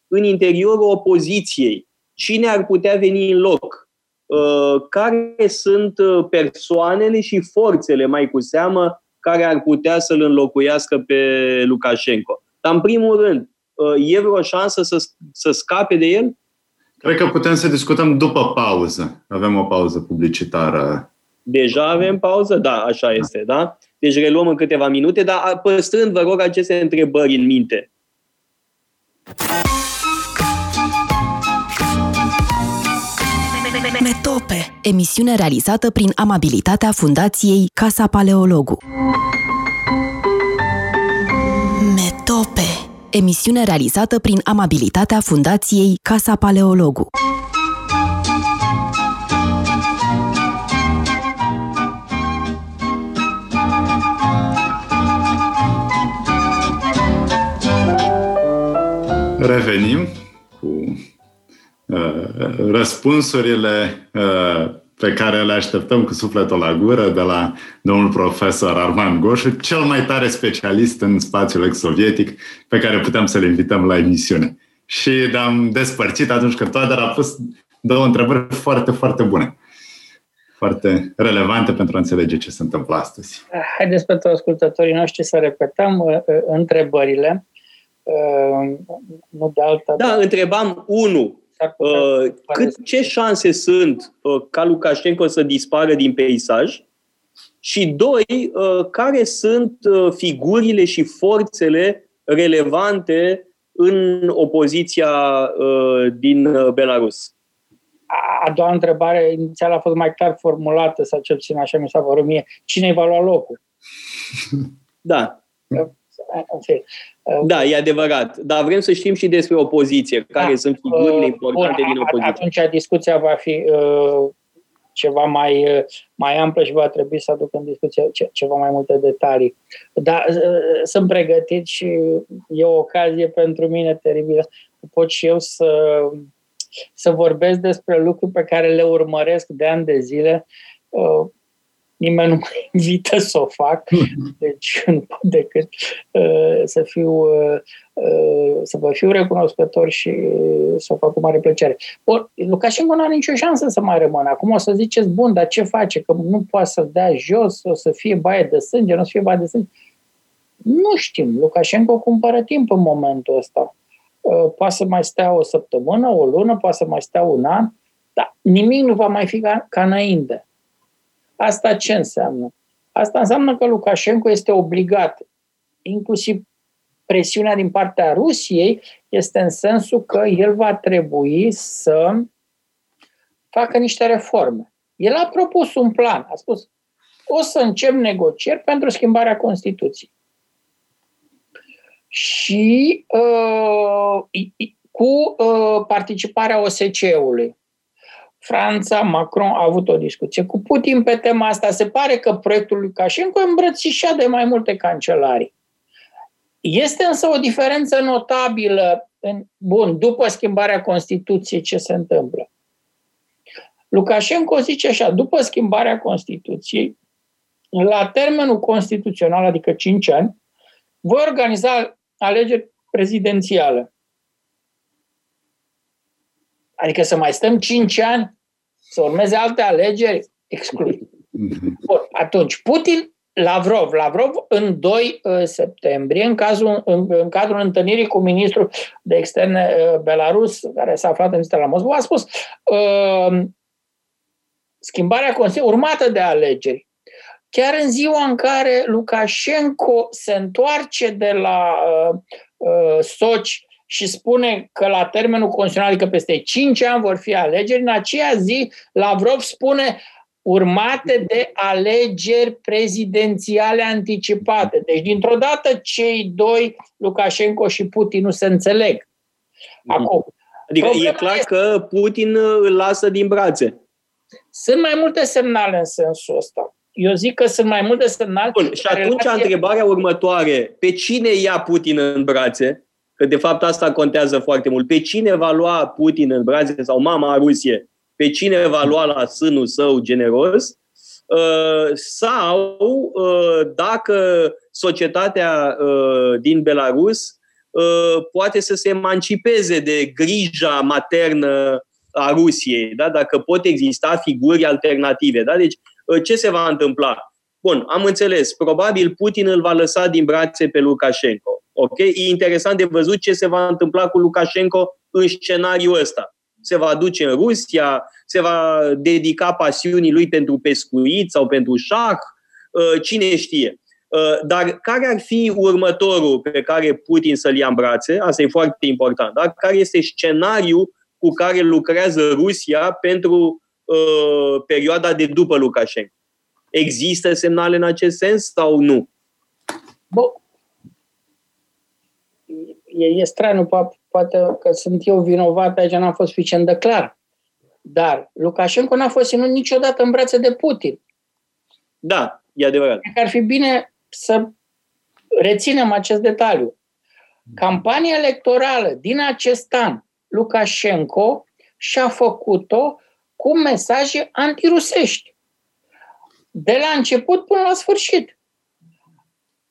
în interiorul opoziției. Cine ar putea veni în loc? Uh, care sunt persoanele și forțele, mai cu seamă, care ar putea să-l înlocuiască pe Lukashenko? Dar, în primul rând, e vreo șansă să, să scape de el? Cred că putem să discutăm după pauză. Avem o pauză publicitară. Deja avem pauză? Da, așa este, da? Deci reluăm în câteva minute, dar păstrând, vă rog, aceste întrebări în minte. Metope, emisiune realizată prin amabilitatea Fundației Casa Paleologu. Metope emisiune realizată prin amabilitatea Fundației Casa Paleologu. Revenim cu uh, răspunsurile uh, pe care le așteptăm cu sufletul la gură de la domnul profesor Armand Goșu, cel mai tare specialist în spațiul ex-sovietic pe care putem să-l invităm la emisiune. Și am despărțit atunci când Toader a pus două întrebări foarte, foarte bune. Foarte relevante pentru a înțelege ce se întâmplă astăzi. Haideți pentru ascultătorii noștri să repetăm uh, uh, întrebările. Uh, nu de alta. Da, întrebam, unu, Uh, cât, ce șanse sunt uh, ca Lukashenko să dispară din peisaj? și doi, care sunt figurile și forțele relevante în opoziția din Belarus? A doua întrebare inițial a fost mai clar formulată, sau cel puțin așa mi s-a părut mie. Cine va lua locul? Da. Da, e adevărat. Dar vrem să știm și despre opoziție. Care da. sunt figurile uh, importante Bun, din opoziție. Atunci discuția va fi uh, ceva mai, uh, mai amplă și va trebui să aduc în discuție ce, ceva mai multe detalii. Dar uh, sunt pregătit și e o ocazie pentru mine teribilă. Pot și eu să, să vorbesc despre lucruri pe care le urmăresc de ani de zile. Uh, nimeni nu mă <laughs> invită să o fac, deci <laughs> nu pot decât uh, să fiu uh, uh, să vă fiu recunoscător și uh, să o fac cu mare plăcere. Bun, Lukashenko nu are nicio șansă să mai rămână. Acum o să ziceți, bun, dar ce face? Că nu poate să dea jos, o să fie baie de sânge, nu o să fie baie de sânge. Nu știm. Lukashenko cumpără timp în momentul ăsta. Uh, poate să mai stea o săptămână, o lună, poate să mai stea un an, dar nimic nu va mai fi ca, ca înainte. Asta ce înseamnă? Asta înseamnă că Lukashenko este obligat, inclusiv presiunea din partea Rusiei este în sensul că el va trebui să facă niște reforme. El a propus un plan, a spus o să încep negocieri pentru schimbarea Constituției. Și uh, cu uh, participarea OSCE-ului. Franța, Macron a avut o discuție cu Putin pe tema asta. Se pare că proiectul lui Lukashenko îmbrățișa de mai multe cancelarii. Este însă o diferență notabilă, în, bun, după schimbarea Constituției, ce se întâmplă. Lukashenko zice așa, după schimbarea Constituției, la termenul constituțional, adică 5 ani, voi organiza alegeri prezidențiale. Adică să mai stăm 5 ani să urmeze alte alegeri, exclus. Bun, atunci, Putin, Lavrov, Lavrov în 2 uh, septembrie, în, cazul, în, în cadrul întâlnirii cu ministrul de externe uh, Belarus, care s-a aflat în vizită la Moscova, a spus uh, schimbarea Consiliului urmată de alegeri. Chiar în ziua în care Lukashenko se întoarce de la uh, uh, Soci și spune că la termenul constituțional, adică peste 5 ani vor fi alegeri, în aceea zi Lavrov spune urmate de alegeri prezidențiale anticipate. Deci, dintr-o dată, cei doi, Lukashenko și Putin, nu se înțeleg. Mhm. Acum, adică e clar este... că Putin îl lasă din brațe. Sunt mai multe semnale în sensul ăsta. Eu zic că sunt mai multe semnale. Bun, și atunci relație... întrebarea următoare, pe cine ia Putin în brațe? Că de fapt asta contează foarte mult. Pe cine va lua Putin în brațe sau mama Rusie? Pe cine va lua la sânul său generos? Uh, sau uh, dacă societatea uh, din Belarus poate să se emancipeze de grija maternă a Rusiei, da? dacă pot exista figuri alternative. Da? Deci, ce se va întâmpla? Bun, am înțeles. Probabil Putin îl va lăsa din brațe pe Lukashenko. Ok? E interesant de văzut ce se va întâmpla cu Lukashenko în scenariul ăsta. Se va duce în Rusia, se va dedica pasiunii lui pentru pescuit sau pentru șah, uh, cine știe. Uh, dar care ar fi următorul pe care Putin să-l ia în brațe? Asta e foarte important. Da? Care este scenariul cu care lucrează Rusia pentru uh, perioada de după Lukashenko? Există semnale în acest sens sau nu? Bun, e, e straniu, poate că sunt eu vinovat, aici n-am fost suficient de clar. Dar Lukashenko n-a fost ținut niciodată în brațe de Putin. Da, e adevărat. Ar fi bine să reținem acest detaliu. Campania electorală din acest an, Lukashenko și-a făcut-o cu mesaje antirusești. De la început până la sfârșit.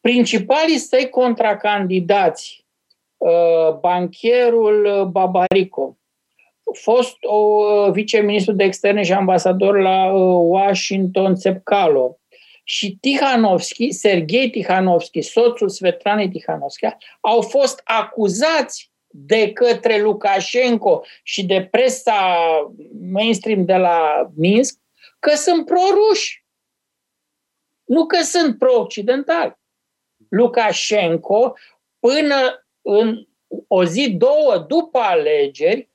Principalii săi contracandidați Uh, bancherul Babarico, fost o uh, viceministru de externe și ambasador la uh, Washington, Țepcalo, și Tihanovski, Sergei Tihanovski, soțul Svetlanei Tihanovski, au fost acuzați de către Lukashenko și de presa mainstream de la Minsk că sunt proruși. Nu că sunt pro-occidentali. Lukashenko, până în o zi, două după alegeri,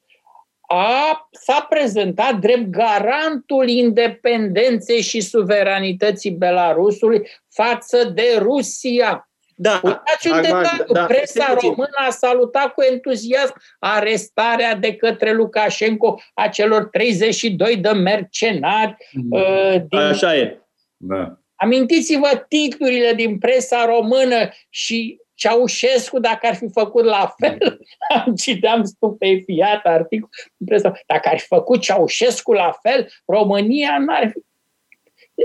a, s-a prezentat drept garantul independenței și suveranității Belarusului față de Rusia. Da, Uitați un detaliu. Da, Presa română a salutat cu entuziasm arestarea de către Lukashenko a celor 32 de mercenari. Mm. Uh, din... Așa e. Da. Amintiți-vă titlurile din presa română și Ceaușescu, dacă ar fi făcut la fel, citeam stupefiat articol în presă, dacă ar fi făcut Ceaușescu la fel, România n-ar fi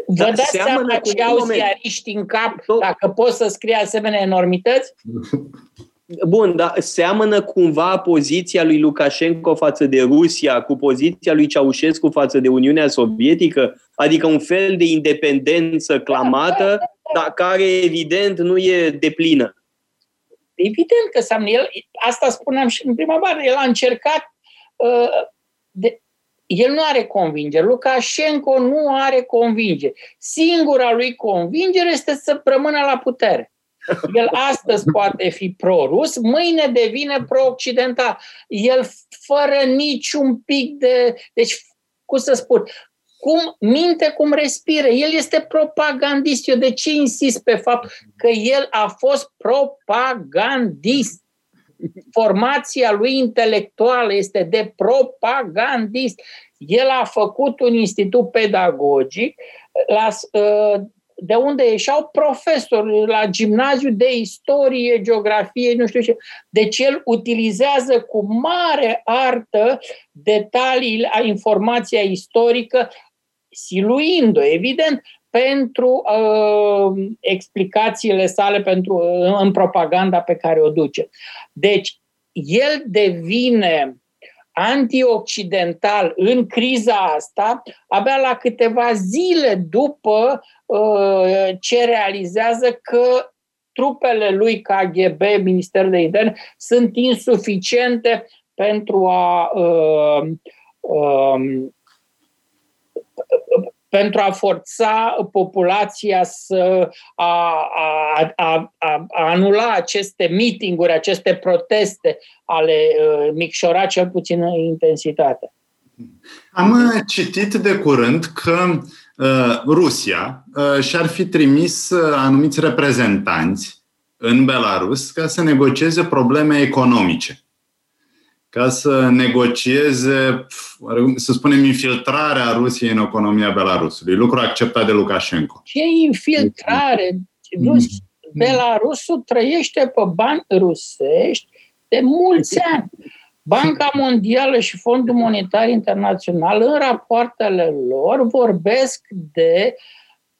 Vă da, dați seama ce au ziariști în cap dacă pot să scrie asemenea enormități? <laughs> Bun, dar seamănă cumva poziția lui Lukashenko față de Rusia cu poziția lui Ceaușescu față de Uniunea Sovietică? Adică un fel de independență clamată, dar care evident nu e deplină. Evident că seamănă. El, asta spuneam și în prima oară. El a încercat uh, de, el nu are convingere. Lukashenko nu are convingere. Singura lui convingere este să rămână la putere. El astăzi poate fi pro-rus, mâine devine pro-occidental. El fără niciun pic de... Deci, cum să spun, cum minte, cum respiră. El este propagandist. Eu de ce insist pe fapt că el a fost propagandist? Formația lui intelectuală este de propagandist. El a făcut un institut pedagogic la, ă, de unde ieșeau profesori la gimnaziu de istorie, geografie, nu știu ce. Deci el utilizează cu mare artă detaliile a informația istorică, siluind-o, evident, pentru uh, explicațiile sale pentru, uh, în propaganda pe care o duce. Deci, el devine antioccidental în criza asta abia la câteva zile după uh, ce realizează că trupele lui KGB, Ministerul de Interne, sunt insuficiente pentru a uh, uh, pentru a forța populația să a, a, a, a, a anula aceste mitinguri, aceste proteste ale uh, micșora cel puțin în intensitate. Am uh, citit de curând că uh, Rusia uh, și-ar fi trimis uh, anumiți reprezentanți în Belarus ca să negocieze probleme economice ca să negocieze, să spunem, infiltrarea Rusiei în economia Belarusului, lucru acceptat de Lukashenko. Ce infiltrare? Rus, Belarusul trăiește pe bani rusești de mulți ani. Banca Mondială și Fondul Monetar Internațional în rapoartele lor vorbesc de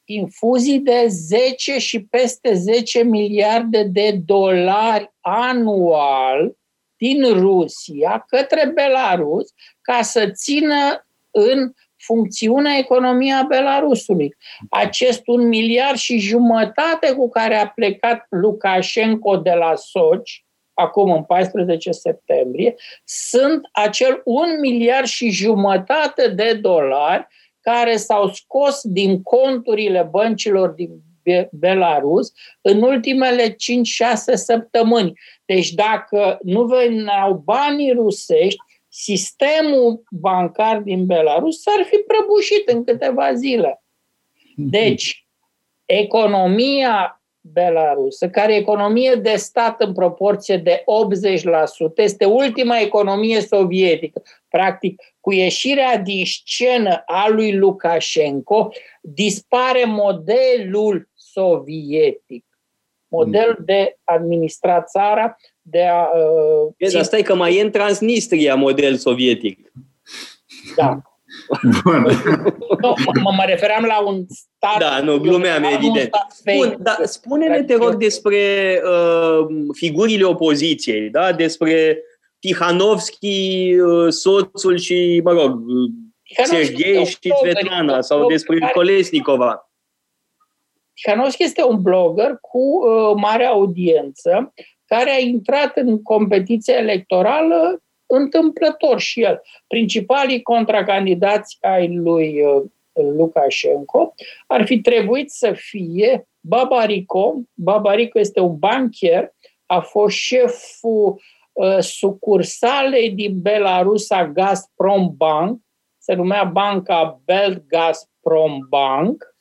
infuzii de 10 și peste 10 miliarde de dolari anual din Rusia către Belarus ca să țină în funcțiune economia Belarusului. Acest un miliard și jumătate cu care a plecat Lukashenko de la Soci, acum în 14 septembrie, sunt acel un miliard și jumătate de dolari care s-au scos din conturile băncilor din Belarus în ultimele 5-6 săptămâni. Deci dacă nu veneau banii rusești, sistemul bancar din Belarus s-ar fi prăbușit în câteva zile. Deci, economia belarusă, care e economie de stat în proporție de 80%, este ultima economie sovietică. Practic, cu ieșirea din scenă a lui Lukashenko, dispare modelul sovietic model de administra țara, de a... Uh, Vezi, țin... asta e că mai e în Transnistria model sovietic. Da. <laughs> nu, mă, mă refeream la un stat... Da, nu, glumeam, evident. Bun, dar spune-ne, te rog, despre uh, figurile opoziției, da? despre Tihanovski, uh, soțul și, mă rog, Sergei și Svetlana, sau despre Kolesnikova. Tihanovski este un blogger cu uh, mare audiență care a intrat în competiția electorală întâmplător și el. Principalii contracandidați ai lui uh, Lukashenko, ar fi trebuit să fie Babarico. Babarico este un bancher, a fost șeful uh, sucursalei din Belarusa Gazprom Bank, se numea banca Belt Gazprom Bank.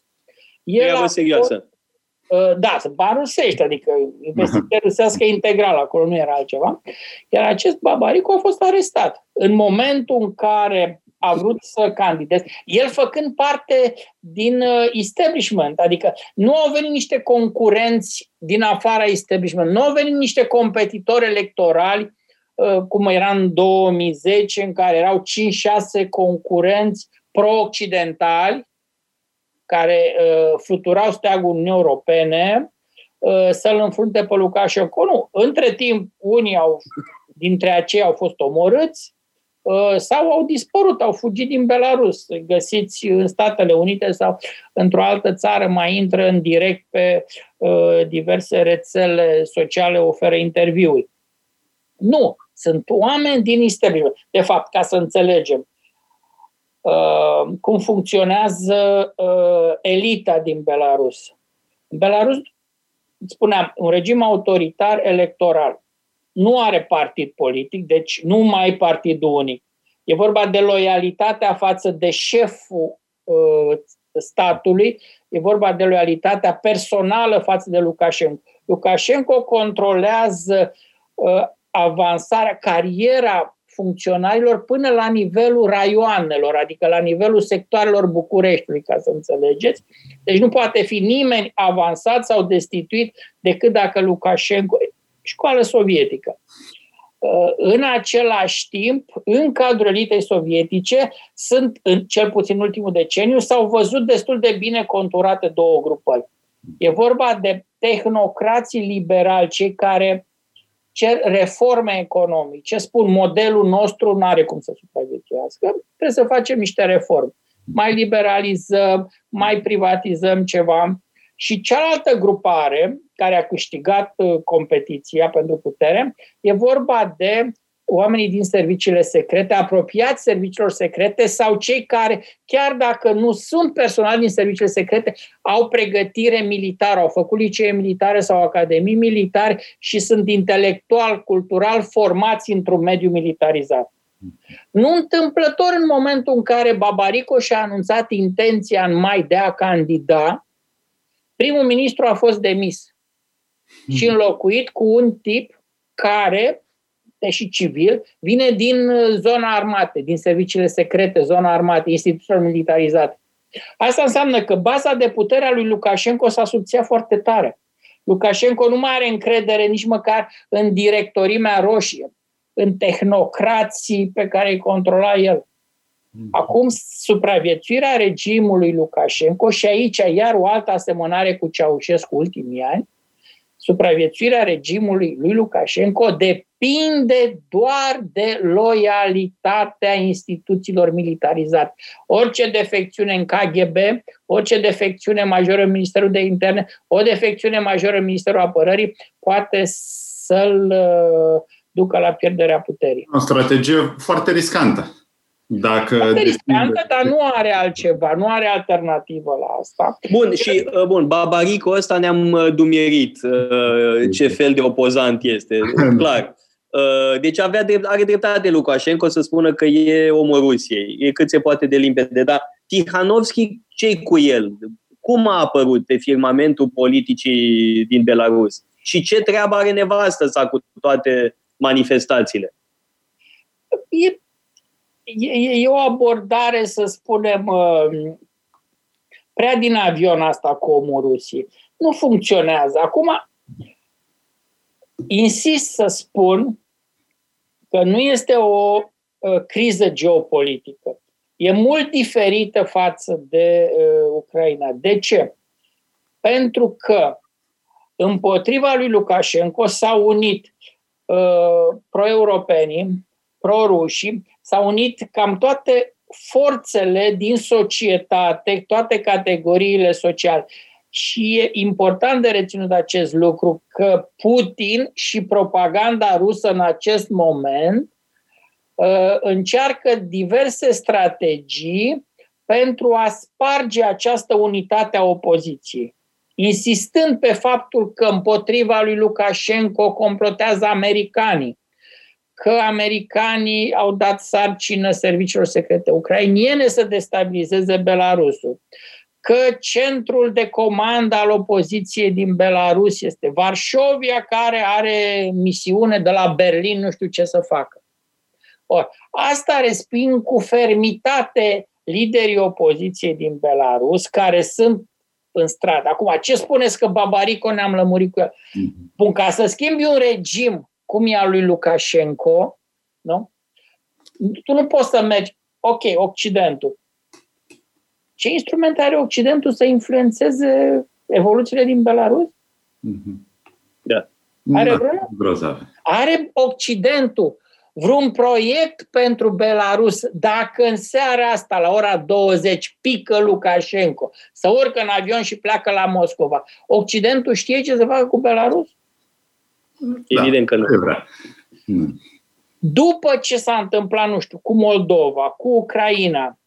El a fost, serioasă. Uh, da, bani rusești, adică investiție rusească integral, acolo nu era altceva. Iar acest Babarico a fost arestat. În momentul în care a vrut să candideze, el făcând parte din uh, establishment, adică nu au venit niște concurenți din afara establishment, nu au venit niște competitori electorali, uh, cum era în 2010, în care erau 5-6 concurenți pro-occidentali, care uh, fluturau steagul Uniunii Europene uh, să-l înfrunte pe Lukashenko. Nu. Între timp, unii au, dintre aceia au fost omorâți uh, sau au dispărut, au fugit din Belarus. Găsiți în Statele Unite sau într-o altă țară, mai intră în direct pe uh, diverse rețele sociale, oferă interviuri. Nu, sunt oameni din establishment. De fapt, ca să înțelegem, Uh, cum funcționează uh, elita din Belarus. În Belarus, spuneam, un regim autoritar electoral. Nu are partid politic, deci nu mai partidul unic. E vorba de loialitatea față de șeful uh, statului, e vorba de loialitatea personală față de Lukashenko. Lukashenko controlează uh, avansarea, cariera funcționarilor până la nivelul raioanelor, adică la nivelul sectoarelor Bucureștiului, ca să înțelegeți. Deci nu poate fi nimeni avansat sau destituit decât dacă Lukashenko, școală sovietică. Uh, în același timp, în cadrul elitei sovietice, sunt, în cel puțin în ultimul deceniu, s-au văzut destul de bine conturate două grupări. E vorba de tehnocrații liberali, cei care cer reforme economice, spun modelul nostru nu are cum să supraviețuiască, trebuie să facem niște reforme. Mai liberalizăm, mai privatizăm ceva. Și cealaltă grupare care a câștigat uh, competiția pentru putere e vorba de oamenii din serviciile secrete, apropiați serviciilor secrete sau cei care, chiar dacă nu sunt personal din serviciile secrete, au pregătire militară, au făcut licee militare sau academii militare și sunt intelectual, cultural formați într-un mediu militarizat. Nu întâmplător în momentul în care Babarico și-a anunțat intenția în mai de a candida, primul ministru a fost demis și înlocuit cu un tip care și civil, vine din uh, zona armate, din serviciile secrete, zona armate, instituțiilor militarizate. Asta înseamnă că baza de putere a lui Lukashenko s-a subțiat foarte tare. Lukashenko nu mai are încredere nici măcar în directorimea roșie, în tehnocrații pe care îi controla el. Mm. Acum, supraviețuirea regimului Lukashenko și aici iar o altă asemănare cu Ceaușescu ultimii ani, supraviețuirea regimului lui Lukashenko depinde doar de loialitatea instituțiilor militarizate. Orice defecțiune în KGB, orice defecțiune majoră în Ministerul de Interne, o defecțiune majoră în Ministerul Apărării poate să-l uh, ducă la pierderea puterii. O strategie foarte riscantă. Dacă Foarte riscantă, dar nu are altceva, nu are alternativă la asta. Bun, și uh, bun, Babarico ăsta ne-am uh, dumierit uh, ce fel de opozant este, <laughs> clar. Deci avea drept, are dreptate Lukashenko să spună că e omul Rusiei, e cât se poate de limpede, dar Tihanovski, ce cu el? Cum a apărut pe firmamentul politicii din Belarus? Și ce treabă are nevastă sa cu toate manifestațiile? E e, e o abordare, să spunem, uh, prea din avion asta cu omul Rusiei. Nu funcționează. Acum, insist să spun că nu este o uh, criză geopolitică. E mult diferită față de uh, Ucraina. De ce? Pentru că împotriva lui Lukashenko s-au unit uh, pro-europenii, pro-rușii, s-au unit cam toate forțele din societate, toate categoriile sociale. Și e important de reținut acest lucru, că Putin și propaganda rusă în acest moment uh, încearcă diverse strategii pentru a sparge această unitate a opoziției, insistând pe faptul că împotriva lui Lukashenko complotează americanii, că americanii au dat sarcină serviciilor secrete ucrainiene să destabilizeze Belarusul, că centrul de comandă al opoziției din Belarus este Varșovia, care are misiune de la Berlin, nu știu ce să facă. Or, asta resping cu fermitate liderii opoziției din Belarus, care sunt în stradă. Acum, ce spuneți că Babarico ne-am lămurit cu el? Mhm. Bun, ca să schimbi un regim cum e al lui Lukashenko, nu? Tu nu poți să mergi, ok, Occidentul. Ce instrumente are Occidentul să influențeze evoluțiile din Belarus? Mm-hmm. Da. Are da, Are Occidentul vreun proiect pentru Belarus dacă în seara asta, la ora 20, pică Lukashenko, să urcă în avion și pleacă la Moscova, Occidentul știe ce să facă cu Belarus? Da, Evident că nu. Hmm. După ce s-a întâmplat, nu știu, cu Moldova, cu Ucraina,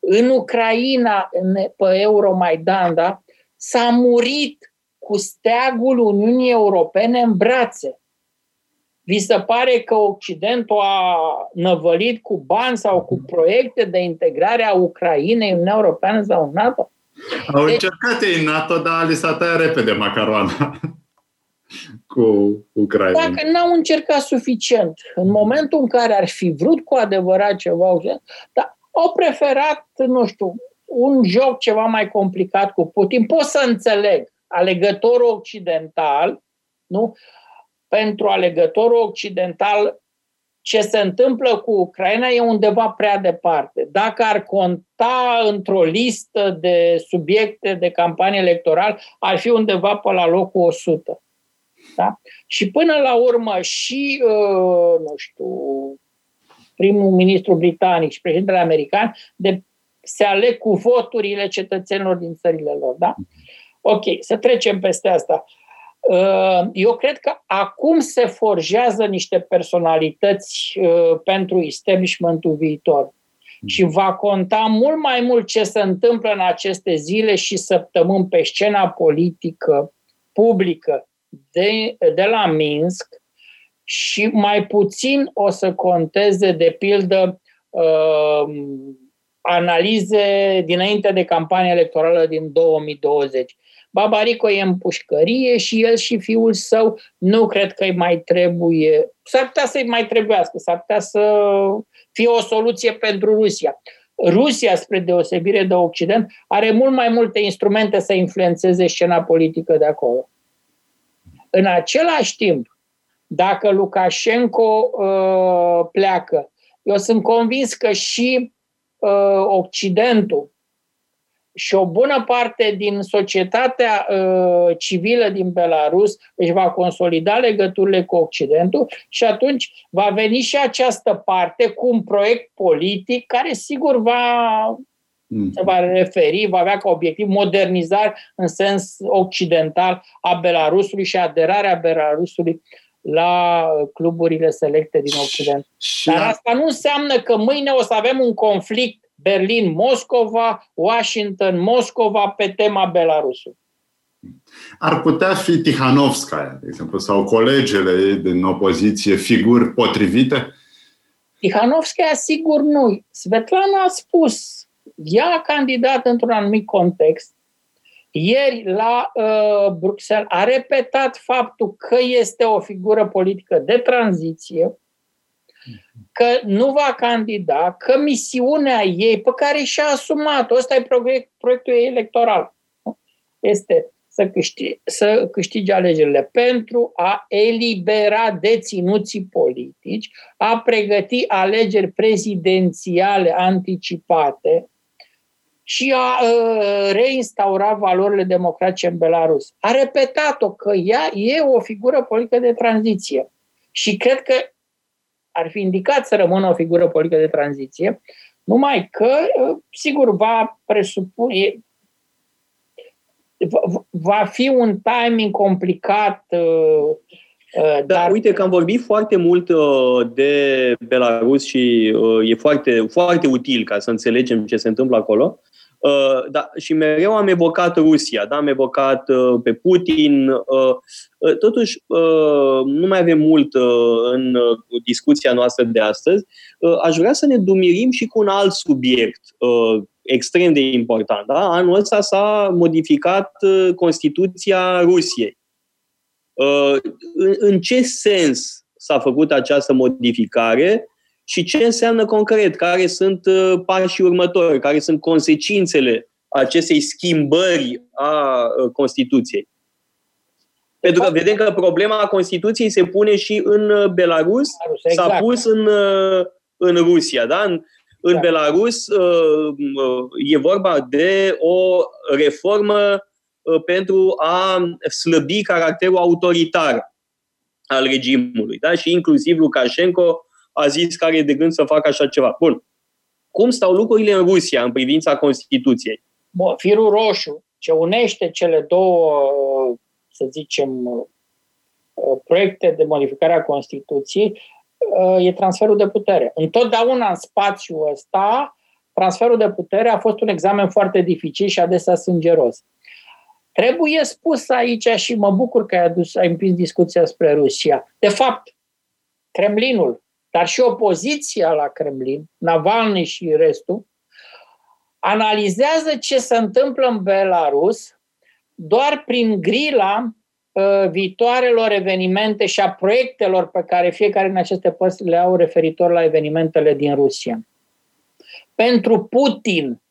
în Ucraina, pe Euromaidan, da, s-a murit cu steagul Uniunii Europene în brațe. Vi se pare că Occidentul a năvălit cu bani sau cu proiecte de integrare a Ucrainei în Uniunea Europeană sau în NATO? Au deci, încercat ei NATO, dar li s-a tăiat repede macaroana cu Ucraina. Dacă n-au încercat suficient, în momentul în care ar fi vrut cu adevărat ceva, dar au preferat, nu știu, un joc ceva mai complicat cu Putin. Pot să înțeleg alegătorul occidental, nu? pentru alegătorul occidental ce se întâmplă cu Ucraina e undeva prea departe. Dacă ar conta într-o listă de subiecte de campanie electoral, ar fi undeva pe la locul 100. Da? Și până la urmă și, uh, nu știu, primul ministru britanic și președintele american de, se aleg cu voturile cetățenilor din țările lor. Da? Ok, să trecem peste asta. Uh, Uh, eu cred că acum se forjează niște personalități uh, pentru establishmentul viitor. Și va conta mult mai mult ce se întâmplă în aceste zile și săptămâni pe scena politică publică de, de la Minsk și mai puțin o să conteze, de pildă, uh, analize dinainte de campania electorală din 2020. Babarico e în pușcărie și el și fiul său nu cred că îi mai trebuie, s-ar putea să-i mai trebuiască, s-ar putea să fie o soluție pentru Rusia. Rusia, spre deosebire de Occident, are mult mai multe instrumente să influențeze scena politică de acolo. În același timp, dacă Lukashenko uh, pleacă, eu sunt convins că și uh, Occidentul și o bună parte din societatea uh, civilă din Belarus își va consolida legăturile cu Occidentul și atunci va veni și această parte cu un proiect politic care sigur va mm. Se va referi, va avea ca obiectiv modernizare în sens occidental a Belarusului și aderarea Belarusului la cluburile selecte din Occident. Dar asta nu înseamnă că mâine o să avem un conflict Berlin-Moscova, Washington-Moscova pe tema Belarusului. Ar putea fi Tihanovskaya, de exemplu, sau colegele din opoziție figuri potrivite? Tihanovskaya sigur nu. Svetlana a spus, ea a candidat într-un anumit context, ieri la uh, Bruxelles a repetat faptul că este o figură politică de tranziție, că nu va candida, că misiunea ei, pe care și-a asumat-o, ăsta e proiect, proiectul ei electoral, este să câștige, să câștige alegerile pentru a elibera deținuții politici, a pregăti alegeri prezidențiale anticipate și a uh, reinstaura valorile democratice în Belarus. A repetat-o că ea e o figură politică de tranziție. Și cred că ar fi indicat să rămână o figură politică de tranziție, numai că, uh, sigur, va presupune, va fi un timing complicat, uh, Dar, Dar uite că am vorbit foarte mult de Belarus și e foarte, foarte util ca să înțelegem ce se întâmplă acolo. Uh, da, și mereu am evocat Rusia, da? am evocat uh, pe Putin. Uh, uh, totuși, uh, nu mai avem mult uh, în uh, discuția noastră de astăzi. Uh, aș vrea să ne dumirim și cu un alt subiect uh, extrem de important. Da? Anul ăsta s-a modificat uh, Constituția Rusiei. Uh, în, în ce sens s-a făcut această modificare? Și ce înseamnă concret, care sunt uh, pașii următori, care sunt consecințele acestei schimbări a uh, Constituției. Pentru că vedem că problema Constituției se pune și în uh, Belarus, exact. s-a pus în, în Rusia. Da? În, în da. Belarus e vorba de o reformă pentru a slăbi caracterul autoritar al regimului. Da? Și inclusiv Lukashenko a zis că are de gând să facă așa ceva. Bun. Cum stau lucrurile în Rusia în privința Constituției? Bun, firul roșu ce unește cele două, să zicem, uh, proiecte de modificare a Constituției uh, e transferul de putere. Întotdeauna în spațiul ăsta, transferul de putere a fost un examen foarte dificil și adesea sângeros. Trebuie spus aici și mă bucur că ai, adus, ai împins discuția spre Rusia. De fapt, Kremlinul dar și opoziția la Kremlin, Navalny și restul, analizează ce se întâmplă în Belarus doar prin grila uh, viitoarelor evenimente și a proiectelor pe care fiecare din aceste părți le au referitor la evenimentele din Rusia. Pentru Putin,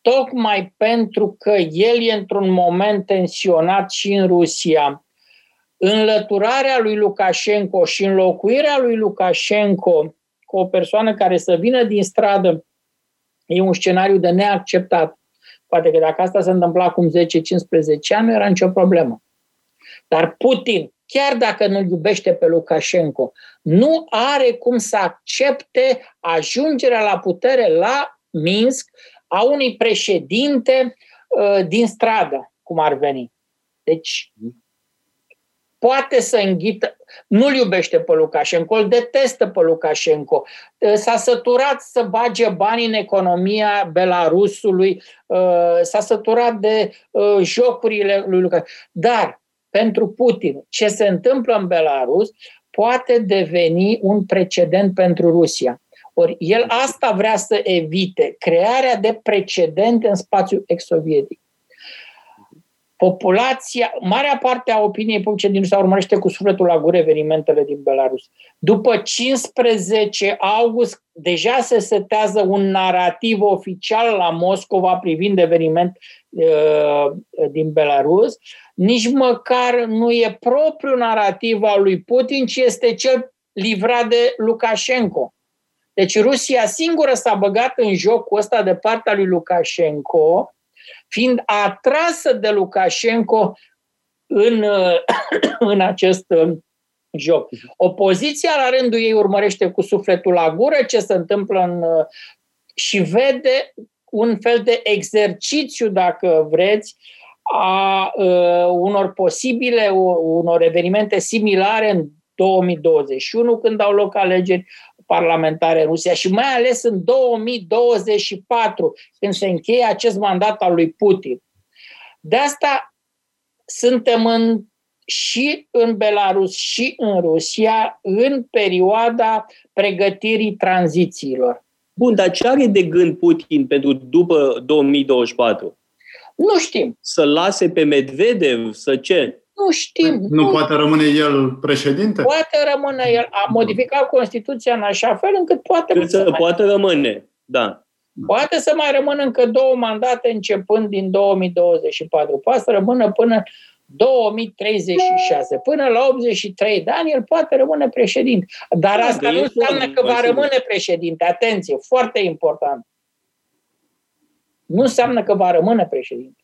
tocmai pentru că el e într-un moment tensionat și în Rusia, înlăturarea lui Lukashenko și înlocuirea lui Lukashenko cu o persoană care să vină din stradă e un scenariu de neacceptat. Poate că dacă asta se întâmpla acum 10-15 ani, nu era nicio problemă. Dar Putin, chiar dacă nu iubește pe Lukashenko, nu are cum să accepte ajungerea la putere la Minsk a unui președinte uh, din stradă, cum ar veni. Deci, poate să înghită, nu-l iubește pe Lukashenko, îl detestă pe Lukashenko, s-a săturat să bage bani în economia Belarusului, uh, s-a săturat de uh, jocurile lui Lukashenko. Dar, pentru Putin, ce se întâmplă în Belarus poate deveni un precedent pentru Rusia. Ori el asta vrea să evite, crearea de precedente în spațiul ex-sovietic populația, marea parte a opiniei publice din Rusia urmărește cu sufletul la gură evenimentele din Belarus. După 15 august, deja se setează un narativ oficial la Moscova privind eveniment uh, din Belarus. Nici măcar nu e propriul narativ al lui Putin, ci este cel livrat de Lukashenko. Deci Rusia singură s-a băgat în jocul ăsta de partea lui Lukashenko fiind atrasă de Lukashenko în, <coughs> în acest uh, joc. Opoziția, la rândul ei, urmărește cu sufletul la gură ce se întâmplă în, uh, și vede un fel de exercițiu, dacă vreți, a uh, unor posibile, unor evenimente similare în 2021, când au loc alegeri, parlamentare în Rusia și mai ales în 2024, când se încheie acest mandat al lui Putin. De asta suntem în, și în Belarus și în Rusia în perioada pregătirii tranzițiilor. Bun, dar ce are de gând Putin pentru după 2024? Nu știm. Să lase pe Medvedev, să ce? Nu știm. Nu, nu poate rămâne el președinte? Poate rămâne el. A modificat Constituția în așa fel încât poate... Cât să mai... poate rămâne, da. Poate să mai rămână încă două mandate începând din 2024. Poate să rămână până 2036. Până la 83 de ani el poate rămâne președinte. Dar da, asta nu înseamnă că va rămâne președinte. Atenție, foarte important. Nu înseamnă că va rămâne președinte.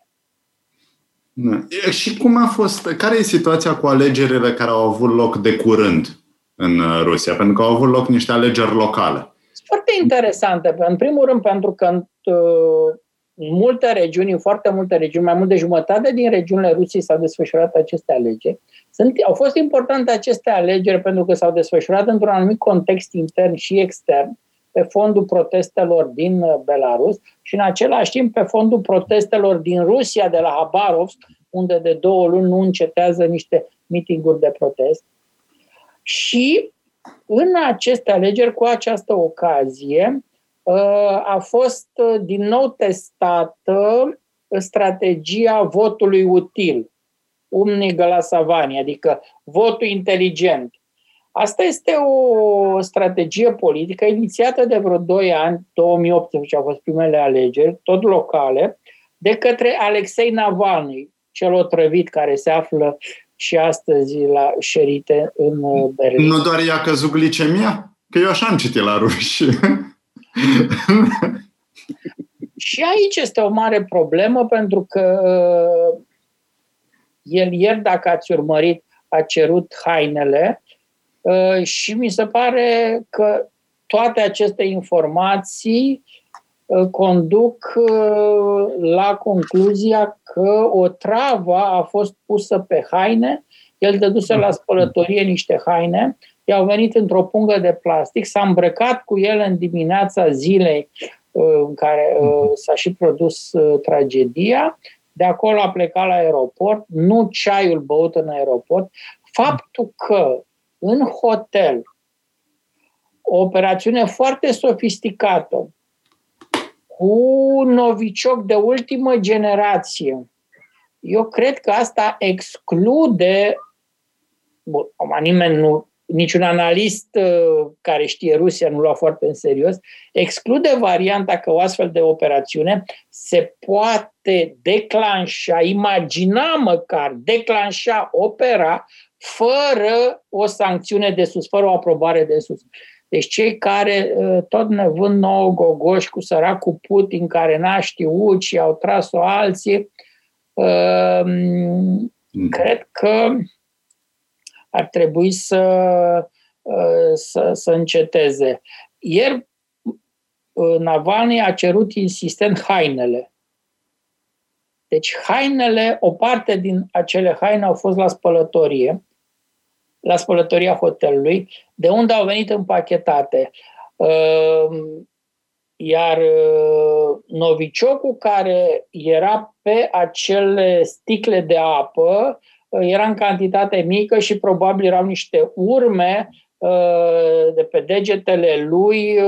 Da. Și cum a fost, care e situația cu alegerile care au avut loc de curând în uh, Rusia? Pentru că au avut loc niște alegeri locale. Foarte interesante. În primul rând pentru că uh, multe regiuni, în foarte multe regiuni, mai mult de jumătate din regiunile Rusiei s-au desfășurat aceste alegeri. Sunt, au fost importante aceste alegeri pentru că s-au desfășurat într-un anumit context intern și extern, pe fondul protestelor din uh, Belarus și în același timp pe fondul protestelor din Rusia, de la Habarovsk, unde de două luni nu încetează niște mitinguri de protest. Și în aceste alegeri, cu această ocazie, uh, a fost uh, din nou testată strategia votului util, umni savani, adică votul inteligent. Asta este o strategie politică inițiată de vreo 2 ani, 2018 au fost primele alegeri, tot locale, de către Alexei Navalny, cel otrăvit care se află și astăzi la șerite în uh, Berlin. Nu doar i-a căzut glicemia? Că eu așa am citit la ruși. <laughs> și aici este o mare problemă pentru că uh, el ieri, dacă ați urmărit, a cerut hainele uh, și mi se pare că toate aceste informații conduc la concluzia că o travă a fost pusă pe haine, el dăduse la spălătorie niște haine, i-au venit într-o pungă de plastic, s-a îmbrăcat cu el în dimineața zilei uh, în care uh, s-a și produs uh, tragedia, de acolo a plecat la aeroport, nu ceaiul băut în aeroport. Faptul că în hotel. O operațiune foarte sofisticată, cu novicioc de ultimă generație, eu cred că asta exclude, bun, nimeni nu, niciun analist uh, care știe Rusia nu lua foarte în serios, exclude varianta că o astfel de operațiune se poate declanșa, imagina măcar, declanșa, opera fără o sancțiune de sus, fără o aprobare de sus. Deci cei care uh, tot ne vând nouă gogoși cu săracul Putin care n-a știut și au tras-o alții, uh, mm. cred că ar trebui să, uh, să, să înceteze. Ieri Navalny a cerut insistent hainele. Deci hainele, o parte din acele haine au fost la spălătorie la spălătoria hotelului, de unde au venit împachetate. Ehm, iar uh, noviciocul care era pe acele sticle de apă uh, era în cantitate mică și probabil erau niște urme uh, de pe degetele lui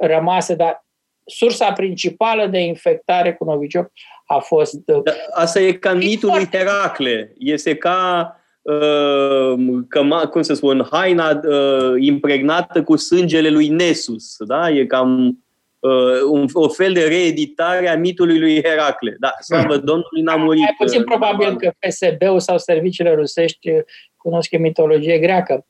rămase, dar sursa principală de infectare cu novicioc a fost... Da, asta e ca mitul lui Heracle. Este ca Uh, căma, cum să spun, haina uh, impregnată cu sângele lui Nesus. Da? E cam uh, un, o fel de reeditare a mitului lui Heracle. Da, slavă hmm. Domnului n-a murit. Mai puțin probabil că FSB-ul sau serviciile rusești cunosc mitologie greacă.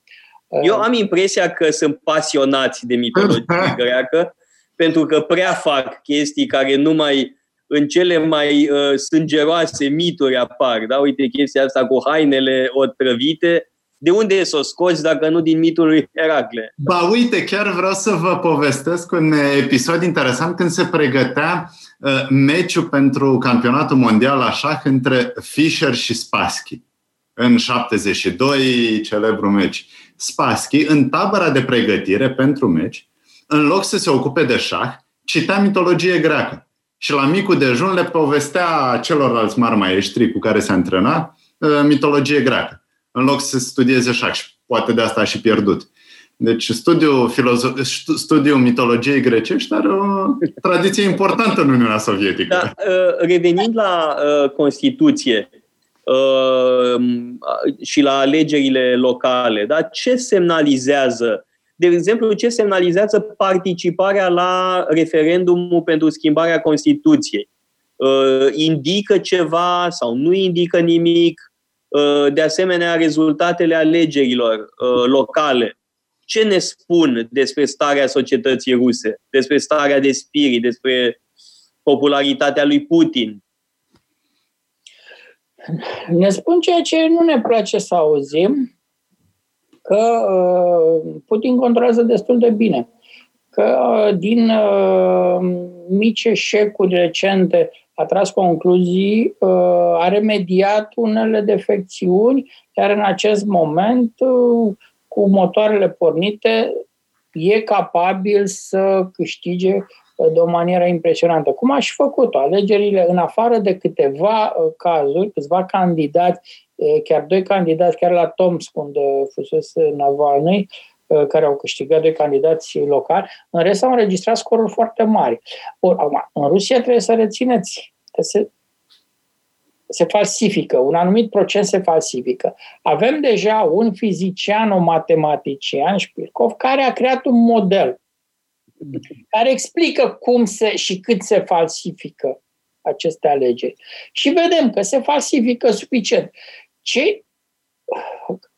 Eu am impresia că sunt pasionați de mitologie <laughs> greacă, pentru că prea fac chestii care nu mai în cele mai uh, sângeroase mituri apar. Da? Uite chestia asta cu hainele otrăvite. De unde să o scoți dacă nu din mitul lui Heracle? Ba uite, chiar vreau să vă povestesc un episod interesant când se pregătea uh, meciul pentru campionatul mondial la șah între Fischer și Spassky. În 72, celebru meci. Spassky, în tabăra de pregătire pentru meci, în loc să se ocupe de șah, citea mitologie greacă și la micul dejun le povestea celorlalți mari maestri cu care se antrena uh, mitologie greacă, în loc să studieze șac și poate de asta a și pierdut. Deci studiul, filozo- studiul mitologiei grecești are o tradiție importantă în Uniunea Sovietică. Da, uh, revenind la uh, Constituție și la alegerile locale, da, ce semnalizează de exemplu, ce semnalizează participarea la referendumul pentru schimbarea Constituției. Uh, indică ceva sau nu indică nimic? Uh, de asemenea, rezultatele alegerilor uh, locale. Ce ne spun despre starea societății ruse, despre starea de spirit, despre popularitatea lui Putin? Ne spun ceea ce nu ne place să auzim, că uh, Putin controlează destul de bine, că din uh, mici eșecuri recente a tras concluzii, uh, a remediat unele defecțiuni, iar în acest moment, uh, cu motoarele pornite, e capabil să câștige de o manieră impresionantă. Cum aș și făcut-o? Alegerile, în afară de câteva cazuri, câțiva candidați, chiar doi candidați, chiar la Tomsk, unde fusese Navalny, Uh, care au câștigat de candidați locali, în rest au înregistrat scoruri foarte mari. Or, acum, în Rusia trebuie să rețineți, că se, se falsifică, un anumit procent se falsifică. Avem deja un fizician, un matematician, Șpirkov, care a creat un model care explică cum se și cât se falsifică aceste alegeri. Și vedem că se falsifică suficient. Ce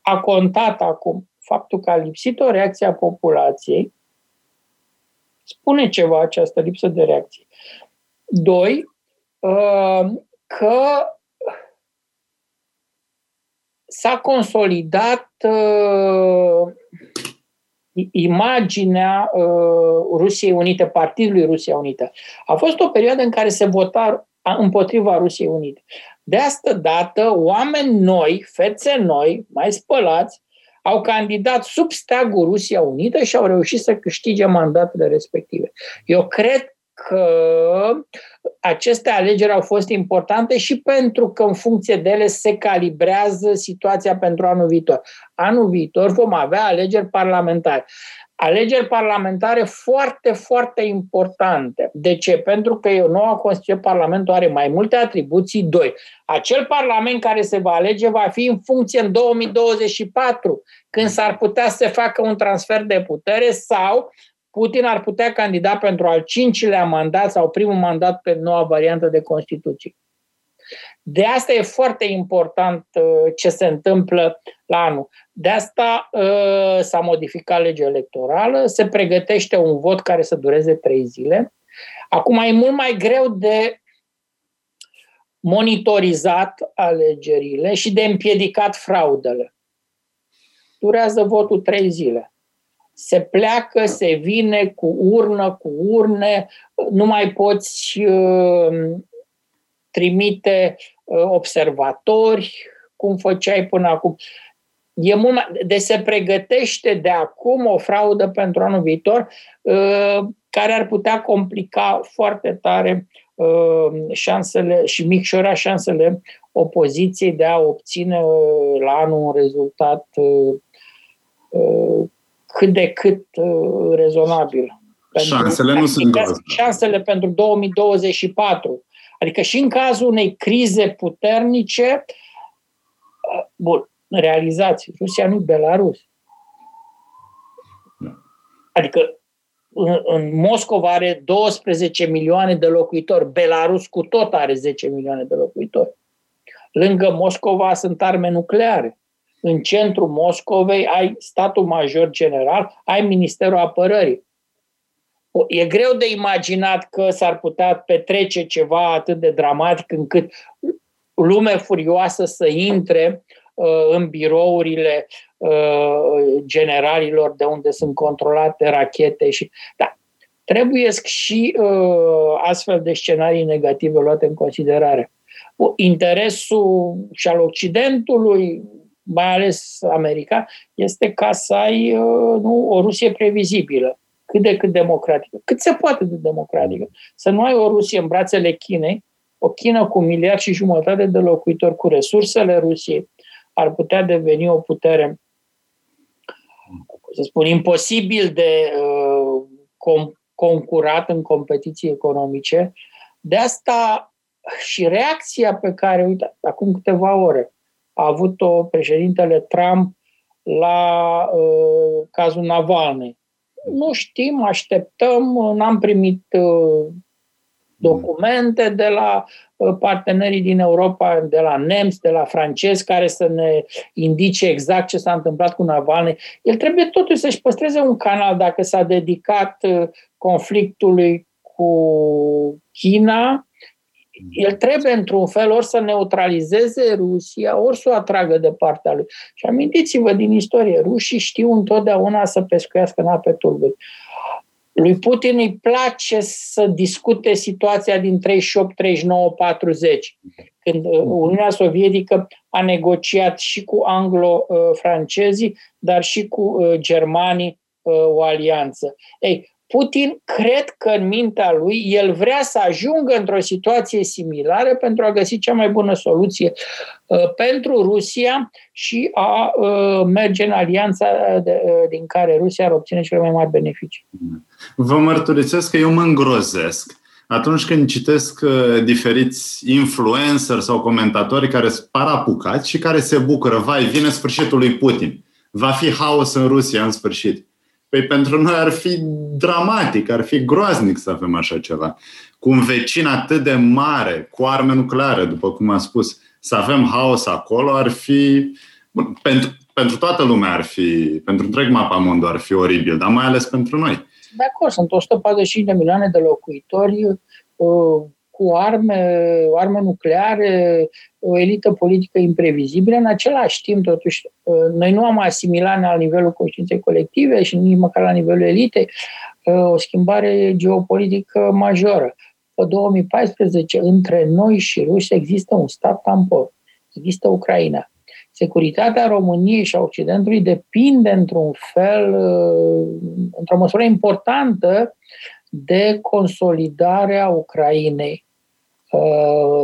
a contat acum faptul că a lipsit o reacție a populației, spune ceva această lipsă de reacție. Doi, uh, că s-a consolidat uh, imaginea uh, Rusiei Unite, Partidului Rusia Unită. A fost o perioadă în care se vota împotriva Rusiei Unite. De asta dată, oameni noi, fețe noi, mai spălați, au candidat sub steagul Rusia Unită și au reușit să câștige mandatele respective. Eu cred că aceste alegeri au fost importante și pentru că în funcție de ele se calibrează situația pentru anul viitor. Anul viitor vom avea alegeri parlamentare alegeri parlamentare foarte, foarte importante. De ce? Pentru că noua Constituție Parlamentul are mai multe atribuții. Doi, acel Parlament care se va alege va fi în funcție în 2024, când s-ar putea să se facă un transfer de putere sau Putin ar putea candida pentru al cincilea mandat sau primul mandat pe noua variantă de Constituție. De asta e foarte important uh, ce se întâmplă la anul. De asta uh, s-a modificat legea electorală, se pregătește un vot care să dureze trei zile. Acum e mult mai greu de monitorizat alegerile și de împiedicat fraudele. Durează votul trei zile. Se pleacă, se vine cu urnă, cu urne, nu mai poți uh, trimite uh, observatori, cum făceai până acum. E mult mai, de se pregătește de acum o fraudă pentru anul viitor uh, care ar putea complica foarte tare uh, șansele și micșora șansele opoziției de a obține la anul un rezultat cât de cât rezonabil. Șansele nu sunt Șansele pentru 2024 Adică și în cazul unei crize puternice, bun, realizați, Rusia nu Belarus. Adică în, în Moscova are 12 milioane de locuitori, Belarus cu tot are 10 milioane de locuitori. Lângă Moscova sunt arme nucleare. În centrul Moscovei ai statul major general, ai Ministerul Apărării. E greu de imaginat că s-ar putea petrece ceva atât de dramatic încât lume furioasă să intre uh, în birourile uh, generalilor de unde sunt controlate rachete și da, trebuie și uh, astfel de scenarii negative luate în considerare. Interesul și al Occidentului, mai ales american, este ca să ai uh, nu, o Rusie previzibilă cât de cât democratică, cât se poate de democratică. Să nu ai o Rusie în brațele Chinei, o China cu un miliard și jumătate de locuitori, cu resursele Rusiei, ar putea deveni o putere, să spun, imposibil de uh, com- concurat în competiții economice. De asta și reacția pe care, uite, acum câteva ore a avut-o președintele Trump la uh, cazul Navalny, nu știm, așteptăm, n-am primit uh, documente de la uh, partenerii din Europa, de la nemți, de la francezi, care să ne indice exact ce s-a întâmplat cu Navalny. El trebuie totuși să-și păstreze un canal dacă s-a dedicat uh, conflictului cu China, el trebuie într-un fel ori să neutralizeze Rusia, ori să o atragă de partea lui. Și amintiți-vă din istorie, rușii știu întotdeauna să pescuiască în ape tulburi. Lui Putin îi place să discute situația din 38, 39, 40, când uh, Uniunea Sovietică a negociat și cu anglo-francezii, dar și cu uh, germanii uh, o alianță. Ei, Putin cred că în mintea lui el vrea să ajungă într-o situație similară pentru a găsi cea mai bună soluție uh, pentru Rusia și a uh, merge în alianța de, uh, din care Rusia ar obține cele mai mari beneficii. Vă mărturisesc că eu mă îngrozesc atunci când citesc uh, diferiți influencer sau comentatori care sunt parapucați și care se bucură, vai, vine sfârșitul lui Putin, va fi haos în Rusia în sfârșit. Păi pentru noi ar fi dramatic, ar fi groaznic să avem așa ceva. Cu un vecin atât de mare, cu arme nucleare, după cum am spus, să avem haos acolo ar fi... Bun, pentru, pentru toată lumea ar fi, pentru întreg mapamondul ar fi oribil, dar mai ales pentru noi. De acord, sunt 145 de milioane de locuitori, uh, cu arme, arme nucleare, o elită politică imprevizibilă. În același timp, totuși, noi nu am asimilat la nivelul conștiinței colective și nici măcar la nivelul elitei o schimbare geopolitică majoră. În 2014, între noi și ruși există un stat tampon. Există Ucraina. Securitatea României și a Occidentului depinde într-un fel, într-o măsură importantă, de consolidarea Ucrainei Uh,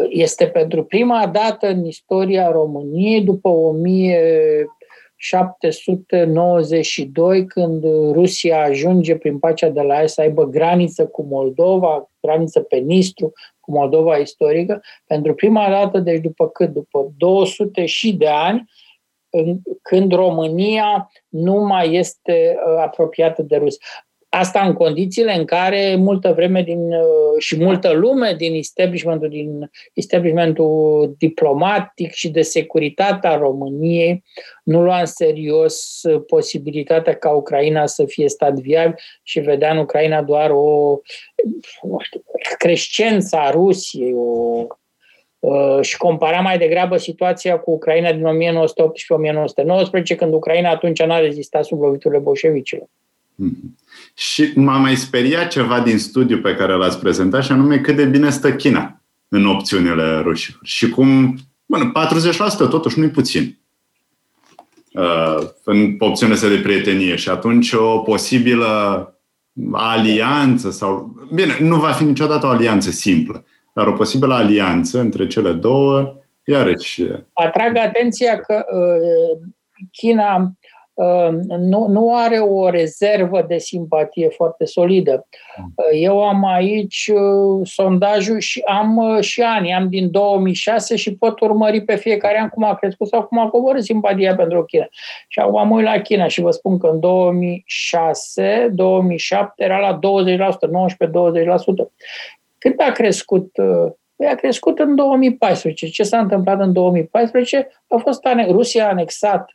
este pentru prima dată în istoria României, după 1792, când Rusia ajunge prin pacea de la ea să aibă graniță cu Moldova, graniță pe Nistru, cu Moldova istorică, pentru prima dată, deci după cât? După 200 și de ani, când România nu mai este uh, apropiată de Rusia. Asta în condițiile în care multă vreme din, uh, și multă lume din establishmentul, din establishmentul diplomatic și de securitate a României nu lua în serios posibilitatea ca Ucraina să fie stat viabil și vedea în Ucraina doar o, o crescență a Rusiei, o, uh, și compara mai degrabă situația cu Ucraina din 1918-1919, când Ucraina atunci n-a rezistat sub loviturile bolșevicilor. Mm-hmm. Și m-a mai speriat ceva din studiu pe care l-ați prezentat, și anume cât de bine stă China în opțiunile rușilor. Și cum, bueno, 40% totuși nu-i puțin uh, în opțiunile de prietenie. Și atunci o posibilă alianță sau... Bine, nu va fi niciodată o alianță simplă, dar o posibilă alianță între cele două, iarăși... Atrag atenția că uh, China Ehm, nu, nu are o rezervă de simpatie foarte solidă. Mm. Eu am aici uh, sondajul și am uh, și ani, am din 2006 și pot urmări pe fiecare an cum a crescut sau cum a coborât simpatia pentru China. Și acum am uit la China și vă spun că în 2006, 2007 era la 20%, 19-20%. Cât a crescut uh, Păi a crescut în 2014. Ce s-a întâmplat în 2014? A fost Rusia a anexat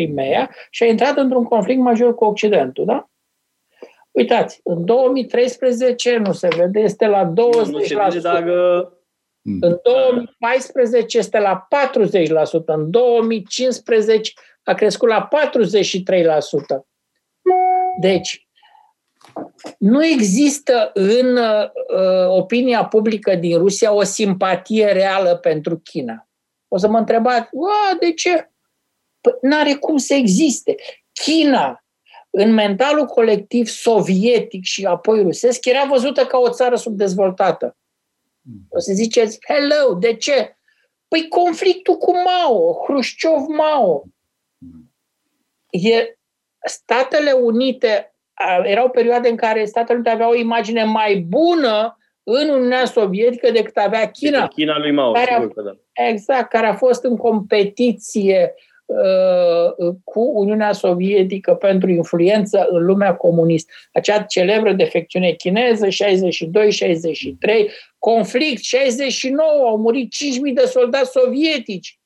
Crimea și a intrat într-un conflict major cu Occidentul, da? Uitați, în 2013 nu se vede, este la 20%. Nu se vede dacă... În 2014 este la 40%, în 2015 a crescut la 43%. Deci, nu există în uh, opinia publică din Rusia o simpatie reală pentru China. O să mă întrebați, de ce? Păi n-are cum să existe. China, în mentalul colectiv sovietic și apoi rusesc, era văzută ca o țară subdezvoltată. O să ziceți, hello, de ce? Păi conflictul cu Mao, Hrușciov-Mao. E, Statele Unite, erau perioade în care Statele Unite aveau o imagine mai bună în Uniunea Sovietică decât avea China. China lui Mao, care a, că da. Exact, care a fost în competiție Uh, cu Uniunea Sovietică pentru influență în lumea comunistă. Acea celebră defecțiune chineză, 62-63, conflict, 69, au murit 5.000 de soldați sovietici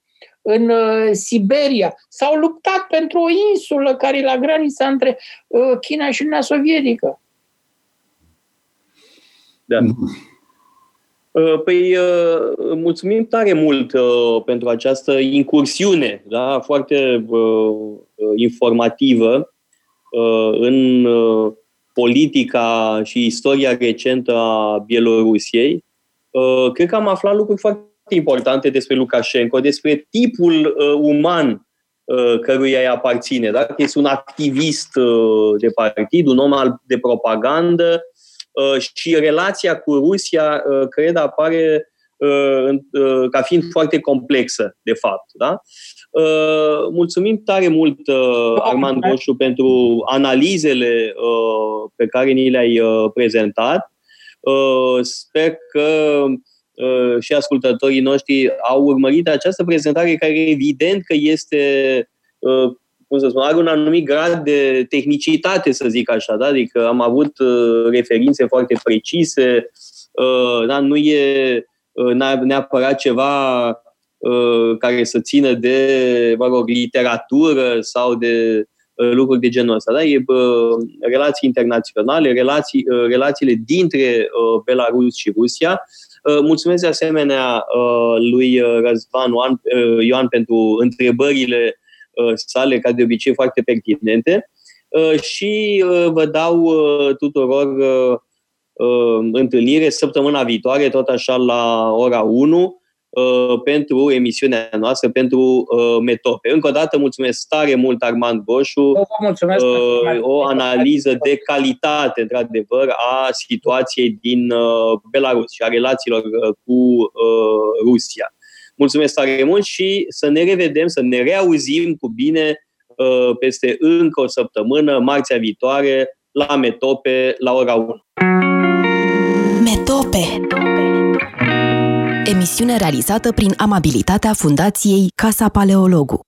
în uh, Siberia. S-au luptat pentru o insulă care e la granița între uh, China și Uniunea Sovietică. Da. Uh, păi, uh, mulțumim tare mult uh, pentru această incursiune, da? foarte informativă în politica și istoria recentă a Bielorusiei, cred că am aflat lucruri foarte importante despre Lukashenko, despre tipul uman căruia îi aparține. Da? Că este un activist de partid, un om de propagandă și relația cu Rusia, cred, apare ca fiind foarte complexă, de fapt. Da? Uh, mulțumim tare mult, uh, Armand Goșu, pentru analizele uh, pe care ni le-ai prezentat. Sper că și ascultătorii noștri au urmărit această prezentare care evident că este cum să spun, are un anumit grad de tehnicitate, să zic așa, da? adică am avut referințe foarte precise, da? nu e neapărat ceva Uh, care să țină de, mă rog, literatură sau de uh, lucruri de genul ăsta. Da? E uh, relații internaționale, relații, relațiile dintre Belarus și Rusia. Mulțumesc de asemenea lui Răzvan Ioan pentru întrebările sale, ca de obicei, foarte pertinente. Și vă dau tuturor întâlnire săptămâna viitoare, tot așa la ora 1, Uh, pentru emisiunea noastră, pentru uh, Metope. Încă o dată mulțumesc tare mult Armand Goșu. mulțumesc uh, o analiză de calitate, într-adevăr, a situației din uh, Belarus și a relațiilor uh, cu uh, Rusia. Mulțumesc tare mult și să ne revedem, să ne reauzim cu bine uh, peste încă o săptămână, marțea viitoare, la Metope, la ora 1. Metope emisiune realizată prin amabilitatea Fundației Casa Paleologu.